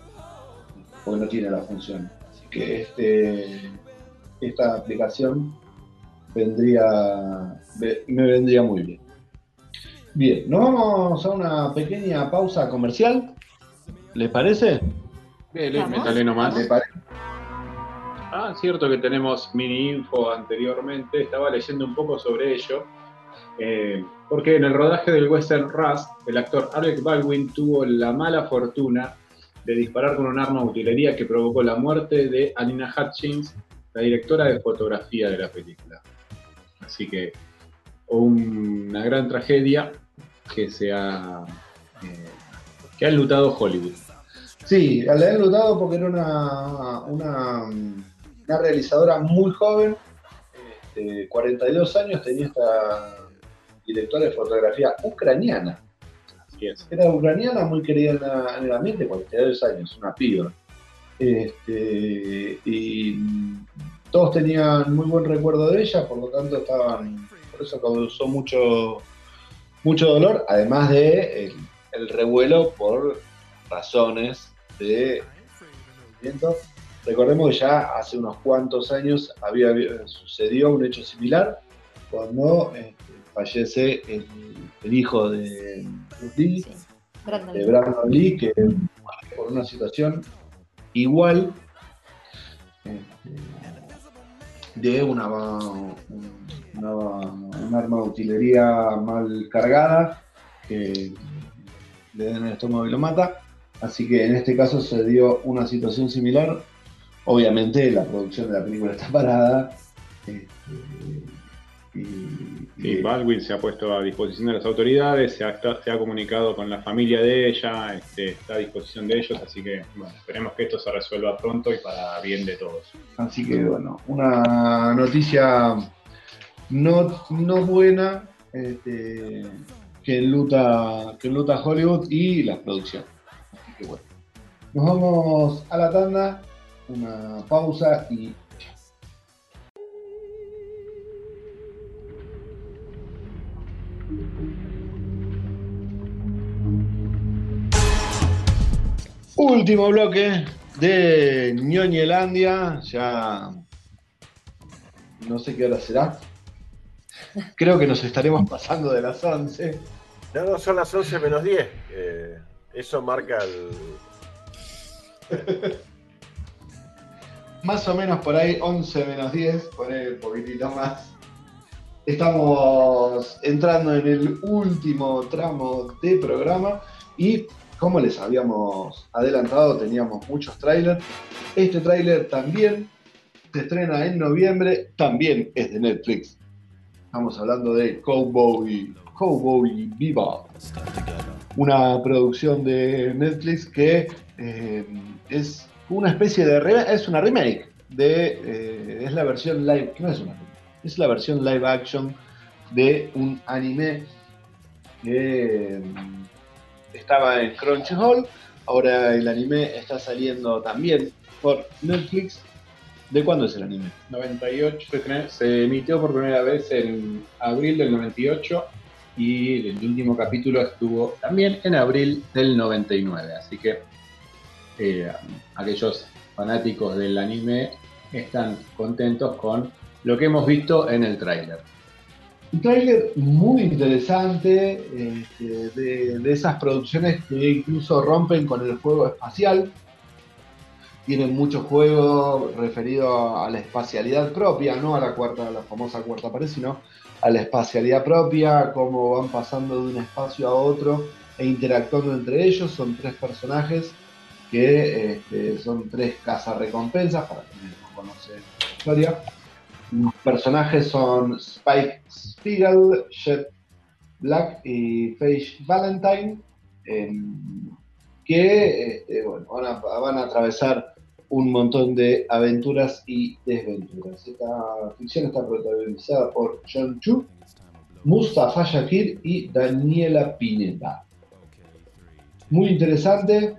porque no tiene la función. Así que este, esta aplicación vendría, ve- me vendría muy bien. Bien, nos vamos a una pequeña pausa comercial. ¿Les parece? Vamos. métale nomás. Ah, cierto que tenemos mini info anteriormente, estaba leyendo un poco sobre ello, eh, porque en el rodaje del western Rust, el actor Alec Baldwin tuvo la mala fortuna de disparar con un arma de utilería que provocó la muerte de Alina Hutchins, la directora de fotografía de la película. Así que una gran tragedia que se ha, eh, que ha enlutado Hollywood. Sí, la he notado porque era una, una, una realizadora muy joven, este, 42 años, tenía esta directora de fotografía ucraniana. Así es. Era ucraniana, muy querida en, la- en el ambiente, 42 años, una piba. Este, y todos tenían muy buen recuerdo de ella, por lo tanto estaban, por eso causó mucho, mucho dolor, además de el, el revuelo por razones de. Recordemos que ya hace unos cuantos años había, sucedió un hecho similar cuando este, fallece el, el hijo de Bruce Lee, Sí. Brandon. de Brandon Lee, que muere por una situación igual este, de una, una- un arma de utilería mal cargada que le da en el estómago y lo mata. Así que en este caso se dio una situación similar. Obviamente la producción de la película está parada. este, Sí, Baldwin se ha puesto a disposición de las autoridades, se ha, está- se ha comunicado con la familia de ella, este, está a disposición de ellos, así que bueno, esperemos que esto se resuelva pronto y para bien de todos. Así que bueno, una noticia no, no buena este, que enluta, que enluta Hollywood y la producción. Así que bueno. Nos vamos a la tanda, una pausa y Último bloque de Ñoñelandia. Ya no sé qué hora será. Creo que nos estaremos pasando de las 11. No, no, son las 11 menos 10. eh, eso marca el. [laughs] Más o menos por ahí 11 menos 10, poner un poquitito más. Estamos entrando en el último tramo de programa y como les habíamos adelantado teníamos muchos trailers. Este tráiler también se estrena en noviembre, también es de Netflix. Estamos hablando de Cowboy, Cowboy Bebop, una producción de Netflix que eh, es una especie de es una remake de eh, es la versión live no es una es la versión live action de un anime que estaba en Crunchyroll ahora el anime está saliendo también por Netflix ¿de cuándo es el anime? 98 se, emitió por primera vez en abril del 98 y el último capítulo estuvo también en abril del 99, así que eh, aquellos fanáticos del anime están contentos con lo que hemos visto en el tráiler. Un tráiler muy interesante, este, de, esas producciones que incluso rompen con el juego espacial. Tienen mucho juego referido a la espacialidad propia, no a la cuarta, a la famosa cuarta pared, sino a la espacialidad propia, cómo van pasando de un espacio a otro e interactuando entre ellos. Son tres personajes que este, son tres cazarrecompensas, para quienes no conocen la historia. Los personajes son Spike Spiegel, Jet Black y Paige Valentine, em, que este, bueno, van, a, van a atravesar un montón de aventuras y desventuras. Esta ficción está protagonizada por John Chu, Mustafa Shakir y Daniela Pineda. Muy interesante,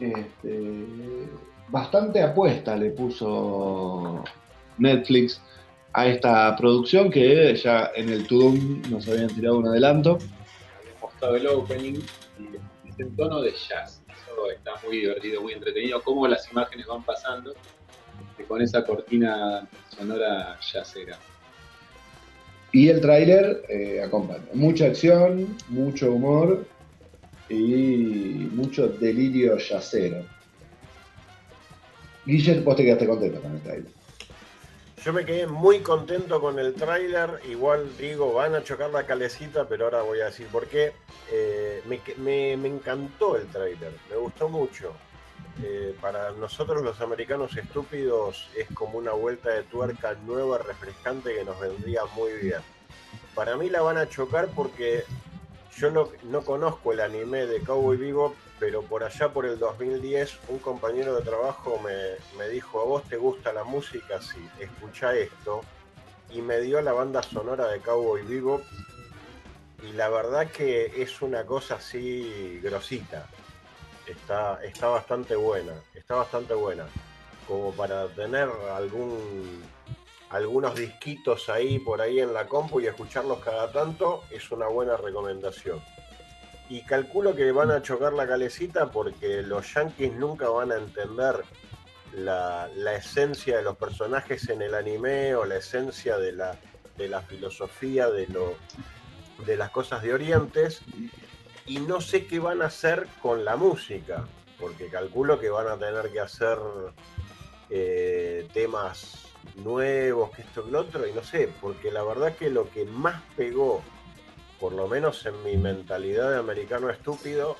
este, bastante apuesta le puso Netflix a esta producción que ya en el Tudum nos habían tirado un adelanto. Habíamos mostrado el opening y es en tono de jazz. Eso está muy divertido, muy entretenido, cómo las imágenes van pasando con esa cortina sonora jazzera. Y el tráiler eh, acompaña. Mucha acción, mucho humor y mucho delirio yacero. Guillermo, vos te quedaste contento con el tráiler. Yo me quedé muy contento con el tráiler. Igual digo, van a chocar la calecita, pero ahora voy a decir por qué. Eh, me, encantó el tráiler, me gustó mucho. Eh, para nosotros los americanos estúpidos es como una vuelta de tuerca nueva, refrescante que nos vendría muy bien. Para mí la van a chocar porque yo no, no conozco el anime de Cowboy Vivo, pero por allá por el 2010 un compañero de trabajo me, me dijo, ¿a vos te gusta la música? Sí, escucha esto. Y me dio la banda sonora de Cowboy Vivo. Y la verdad que es una cosa así grosita. Está, está bastante buena, está bastante buena. Como para tener algún algunos disquitos ahí por ahí en la compu y escucharlos cada tanto es una buena recomendación. Y calculo que van a chocar la calecita porque los yankees nunca van a entender la, la esencia de los personajes en el anime o la esencia de la, de la filosofía de lo, de las cosas de Orientes. Y no sé qué van a hacer con la música, porque calculo que van a tener que hacer eh, temas nuevos, que esto que lo otro, y no sé, porque la verdad que lo que más pegó, por lo menos en mi mentalidad de americano estúpido,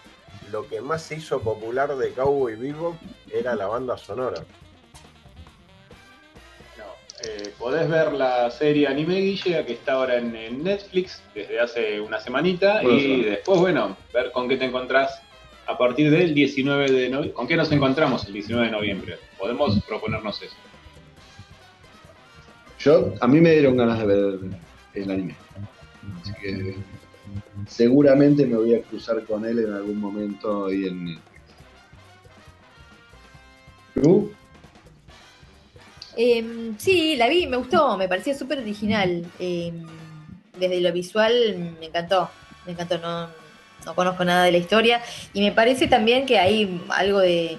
lo que más se hizo popular de Cowboy Vivo era la banda sonora. No, eh, podés ver la serie Anime Guille, que está ahora en, en Netflix desde hace una semanita, Bueno, y después, bueno, ver con qué te encontrás a partir del 19 de noviembre. ¿Con qué nos encontramos el 19 de noviembre? Podemos proponernos eso. Yo, a mí me dieron ganas de ver el anime. Así que seguramente me voy a cruzar con él en algún momento ahí en. ¿Tú? Em, sí, la vi, me gustó, me parecía súper original. Em, desde lo visual me encantó, me encantó, no, no conozco nada de la historia y me parece también que hay algo de,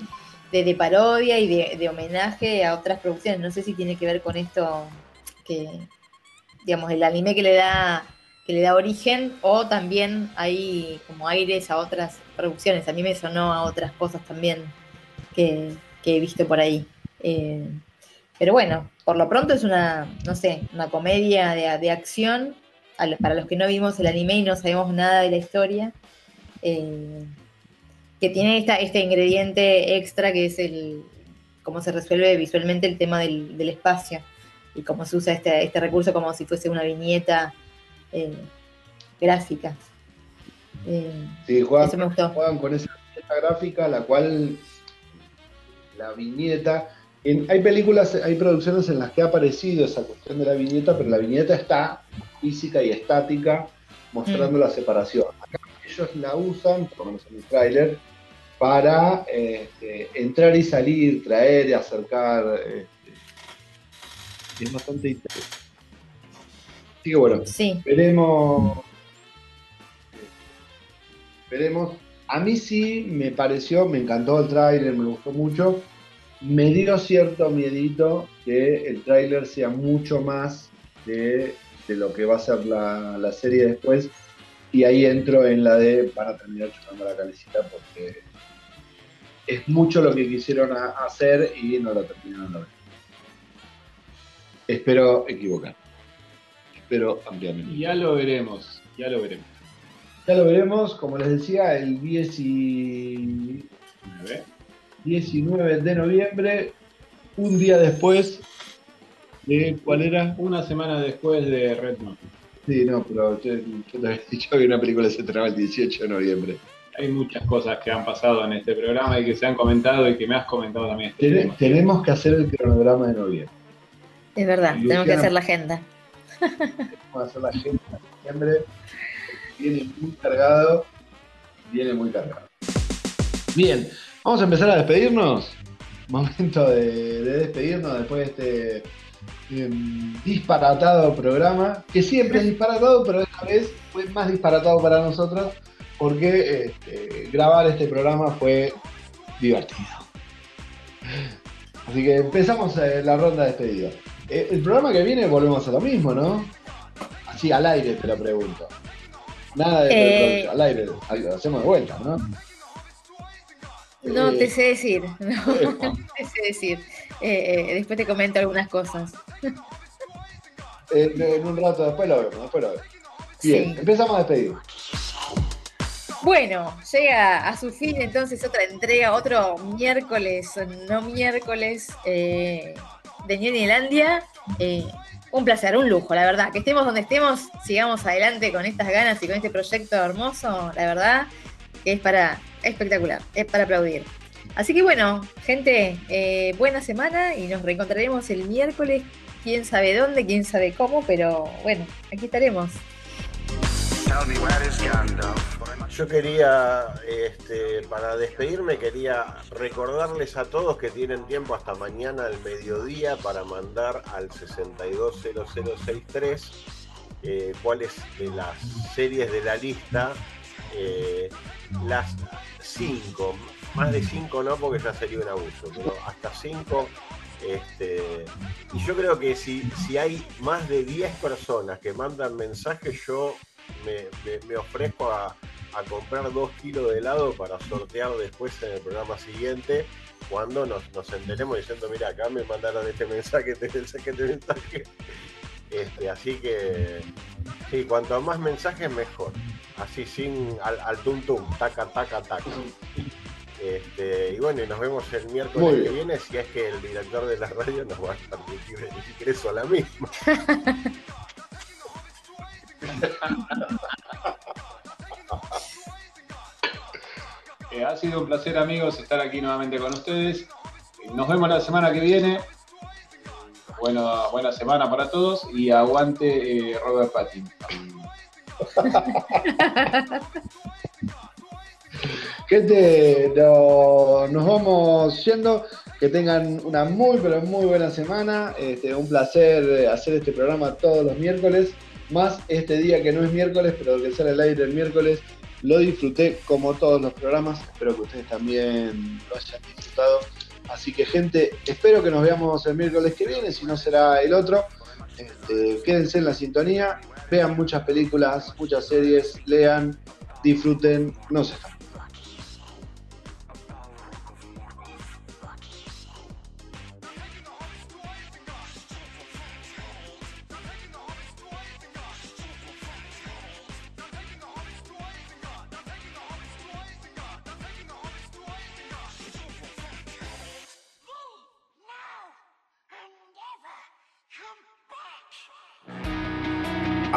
de- de parodia y de, de homenaje a otras producciones. No sé si tiene que ver con esto que, digamos, el anime que le da que le da origen o también hay como aires a otras producciones. A mí me sonó a otras cosas también que, que he visto por ahí. Eh, pero bueno, por lo pronto es una, no sé, una comedia de, de acción. Para los que no vimos el anime y no sabemos nada de la historia, eh, que tiene esta, este ingrediente extra que es el cómo se resuelve visualmente el tema del, del espacio y cómo se usa este, este recurso como si fuese una viñeta eh, gráfica. Eh, Sí, juegan, eso me gustó. juegan con esa gráfica, la cual la viñeta. en- hay películas, hay producciones en las que ha aparecido esa cuestión de la viñeta, pero la viñeta está física y estática, mostrando la separación. Acá ellos la usan, por lo menos en el tráiler, para este, entrar y salir, traer y acercar. este, es bastante interesante. Así que bueno, Sí, Veremos. Veremos. A mí sí me pareció, me encantó el tráiler, me gustó mucho. Me dio cierto miedito que el tráiler sea mucho más de, de lo que va a ser la, la serie después. Y ahí entro en la de van a terminar chupando la calecita porque es mucho lo que quisieron a- hacer y no lo terminaron. Espero equivocar. Espero ampliamente. Ya lo veremos, ya lo veremos. Ya lo veremos, como les decía, el 10 y- A ver. 19 de noviembre, un día después de cuál era. Una semana después de Red Notice. Sí, no, pero yo, yo te había dicho que una película se estrenaba el 18 de noviembre. Hay muchas cosas que han pasado en este programa y que se han comentado y que me has comentado también. este tenemos que hacer el cronograma de noviembre. es verdad, tenemos que hacer la agenda. Vamos a hacer la agenda de noviembre. Viene muy cargado. Viene muy cargado. Bien, vamos a empezar a despedirnos. Momento de, de despedirnos después de este em, disparatado programa, que siempre es disparatado, pero esta vez fue más disparatado para nosotros porque este, grabar este programa fue divertido. Así que empezamos eh, la ronda de despedida. Eh, el programa que viene volvemos a lo mismo, ¿no? Así al aire te lo pregunto. Nada de Eh. al aire, lo hacemos de vuelta, ¿no? No Eh, te sé decir, [laughs] no, no [laughs] te sé decir. Eh, eh, después te comento algunas cosas. [laughs] En, en un rato después lo vemos, después lo vemos. Bien, Sí. empezamos a despedir. Bueno, llega a su fin entonces otra entrega, otro miércoles, no miércoles, eh, de Ñeñelandia. Eh, un placer, un lujo, la verdad. Que estemos donde estemos, sigamos adelante con estas ganas y con este proyecto hermoso, la verdad, que es para espectacular, es para aplaudir. Así que bueno, gente, eh, buena semana y nos reencontraremos el miércoles, quién sabe dónde, quién sabe cómo, pero bueno, aquí estaremos. Yo quería, este, para despedirme, quería recordarles a todos que tienen tiempo hasta mañana al mediodía para mandar al 620063 eh, cuáles de las series de la lista, eh, las cinco, más de cinco no porque ya sería un abuso, pero hasta cinco Este, y yo creo que si, si hay más de 10 personas que mandan mensajes, yo me, me- me ofrezco a, a comprar 2 kilos de helado para sortear después en el programa siguiente, cuando nos, nos enteremos diciendo, mira, acá me mandaron este mensaje, [laughs] este mensaje, este mensaje. Este, así que, sí, cuanto más mensajes, mejor. Así sin al, al tum tum, taca, taca, taca. Este, y bueno, y nos vemos el miércoles que viene, si es que el director de la radio nos va a permitir el ingreso a la misma. [laughs] [laughs] Eh, ha sido un placer, amigos, estar aquí nuevamente con ustedes. Eh, Nos vemos la semana que viene. Bueno, buena semana para todos y aguante eh, Robert Pattinson. [laughs] Gente, no- nos vamos yendo. Que tengan una muy, pero muy buena semana. Este, un placer hacer este programa todos los miércoles. Más este día que no es miércoles, pero que sale al aire el miércoles. Lo disfruté como todos los programas. Espero que ustedes también lo hayan disfrutado. Así que, gente, espero que nos veamos el miércoles que viene. Si no, será el otro. Este, quédense en la sintonía. Vean muchas películas, muchas series. Lean, disfruten. No se escapen.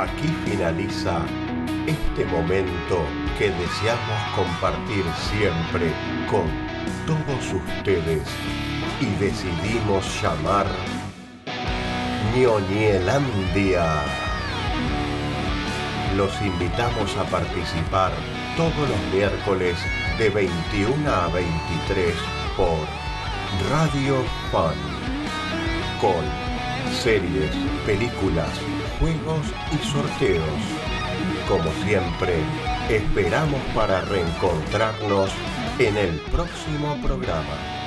Aquí finaliza este momento que deseamos compartir siempre con todos ustedes y decidimos llamar Ñoñelandia. Los invitamos a participar todos los miércoles de 21 a 23 por Radio Fun con series, películas, juegos y sorteos. Como siempre, esperamos para reencontrarnos en el próximo programa.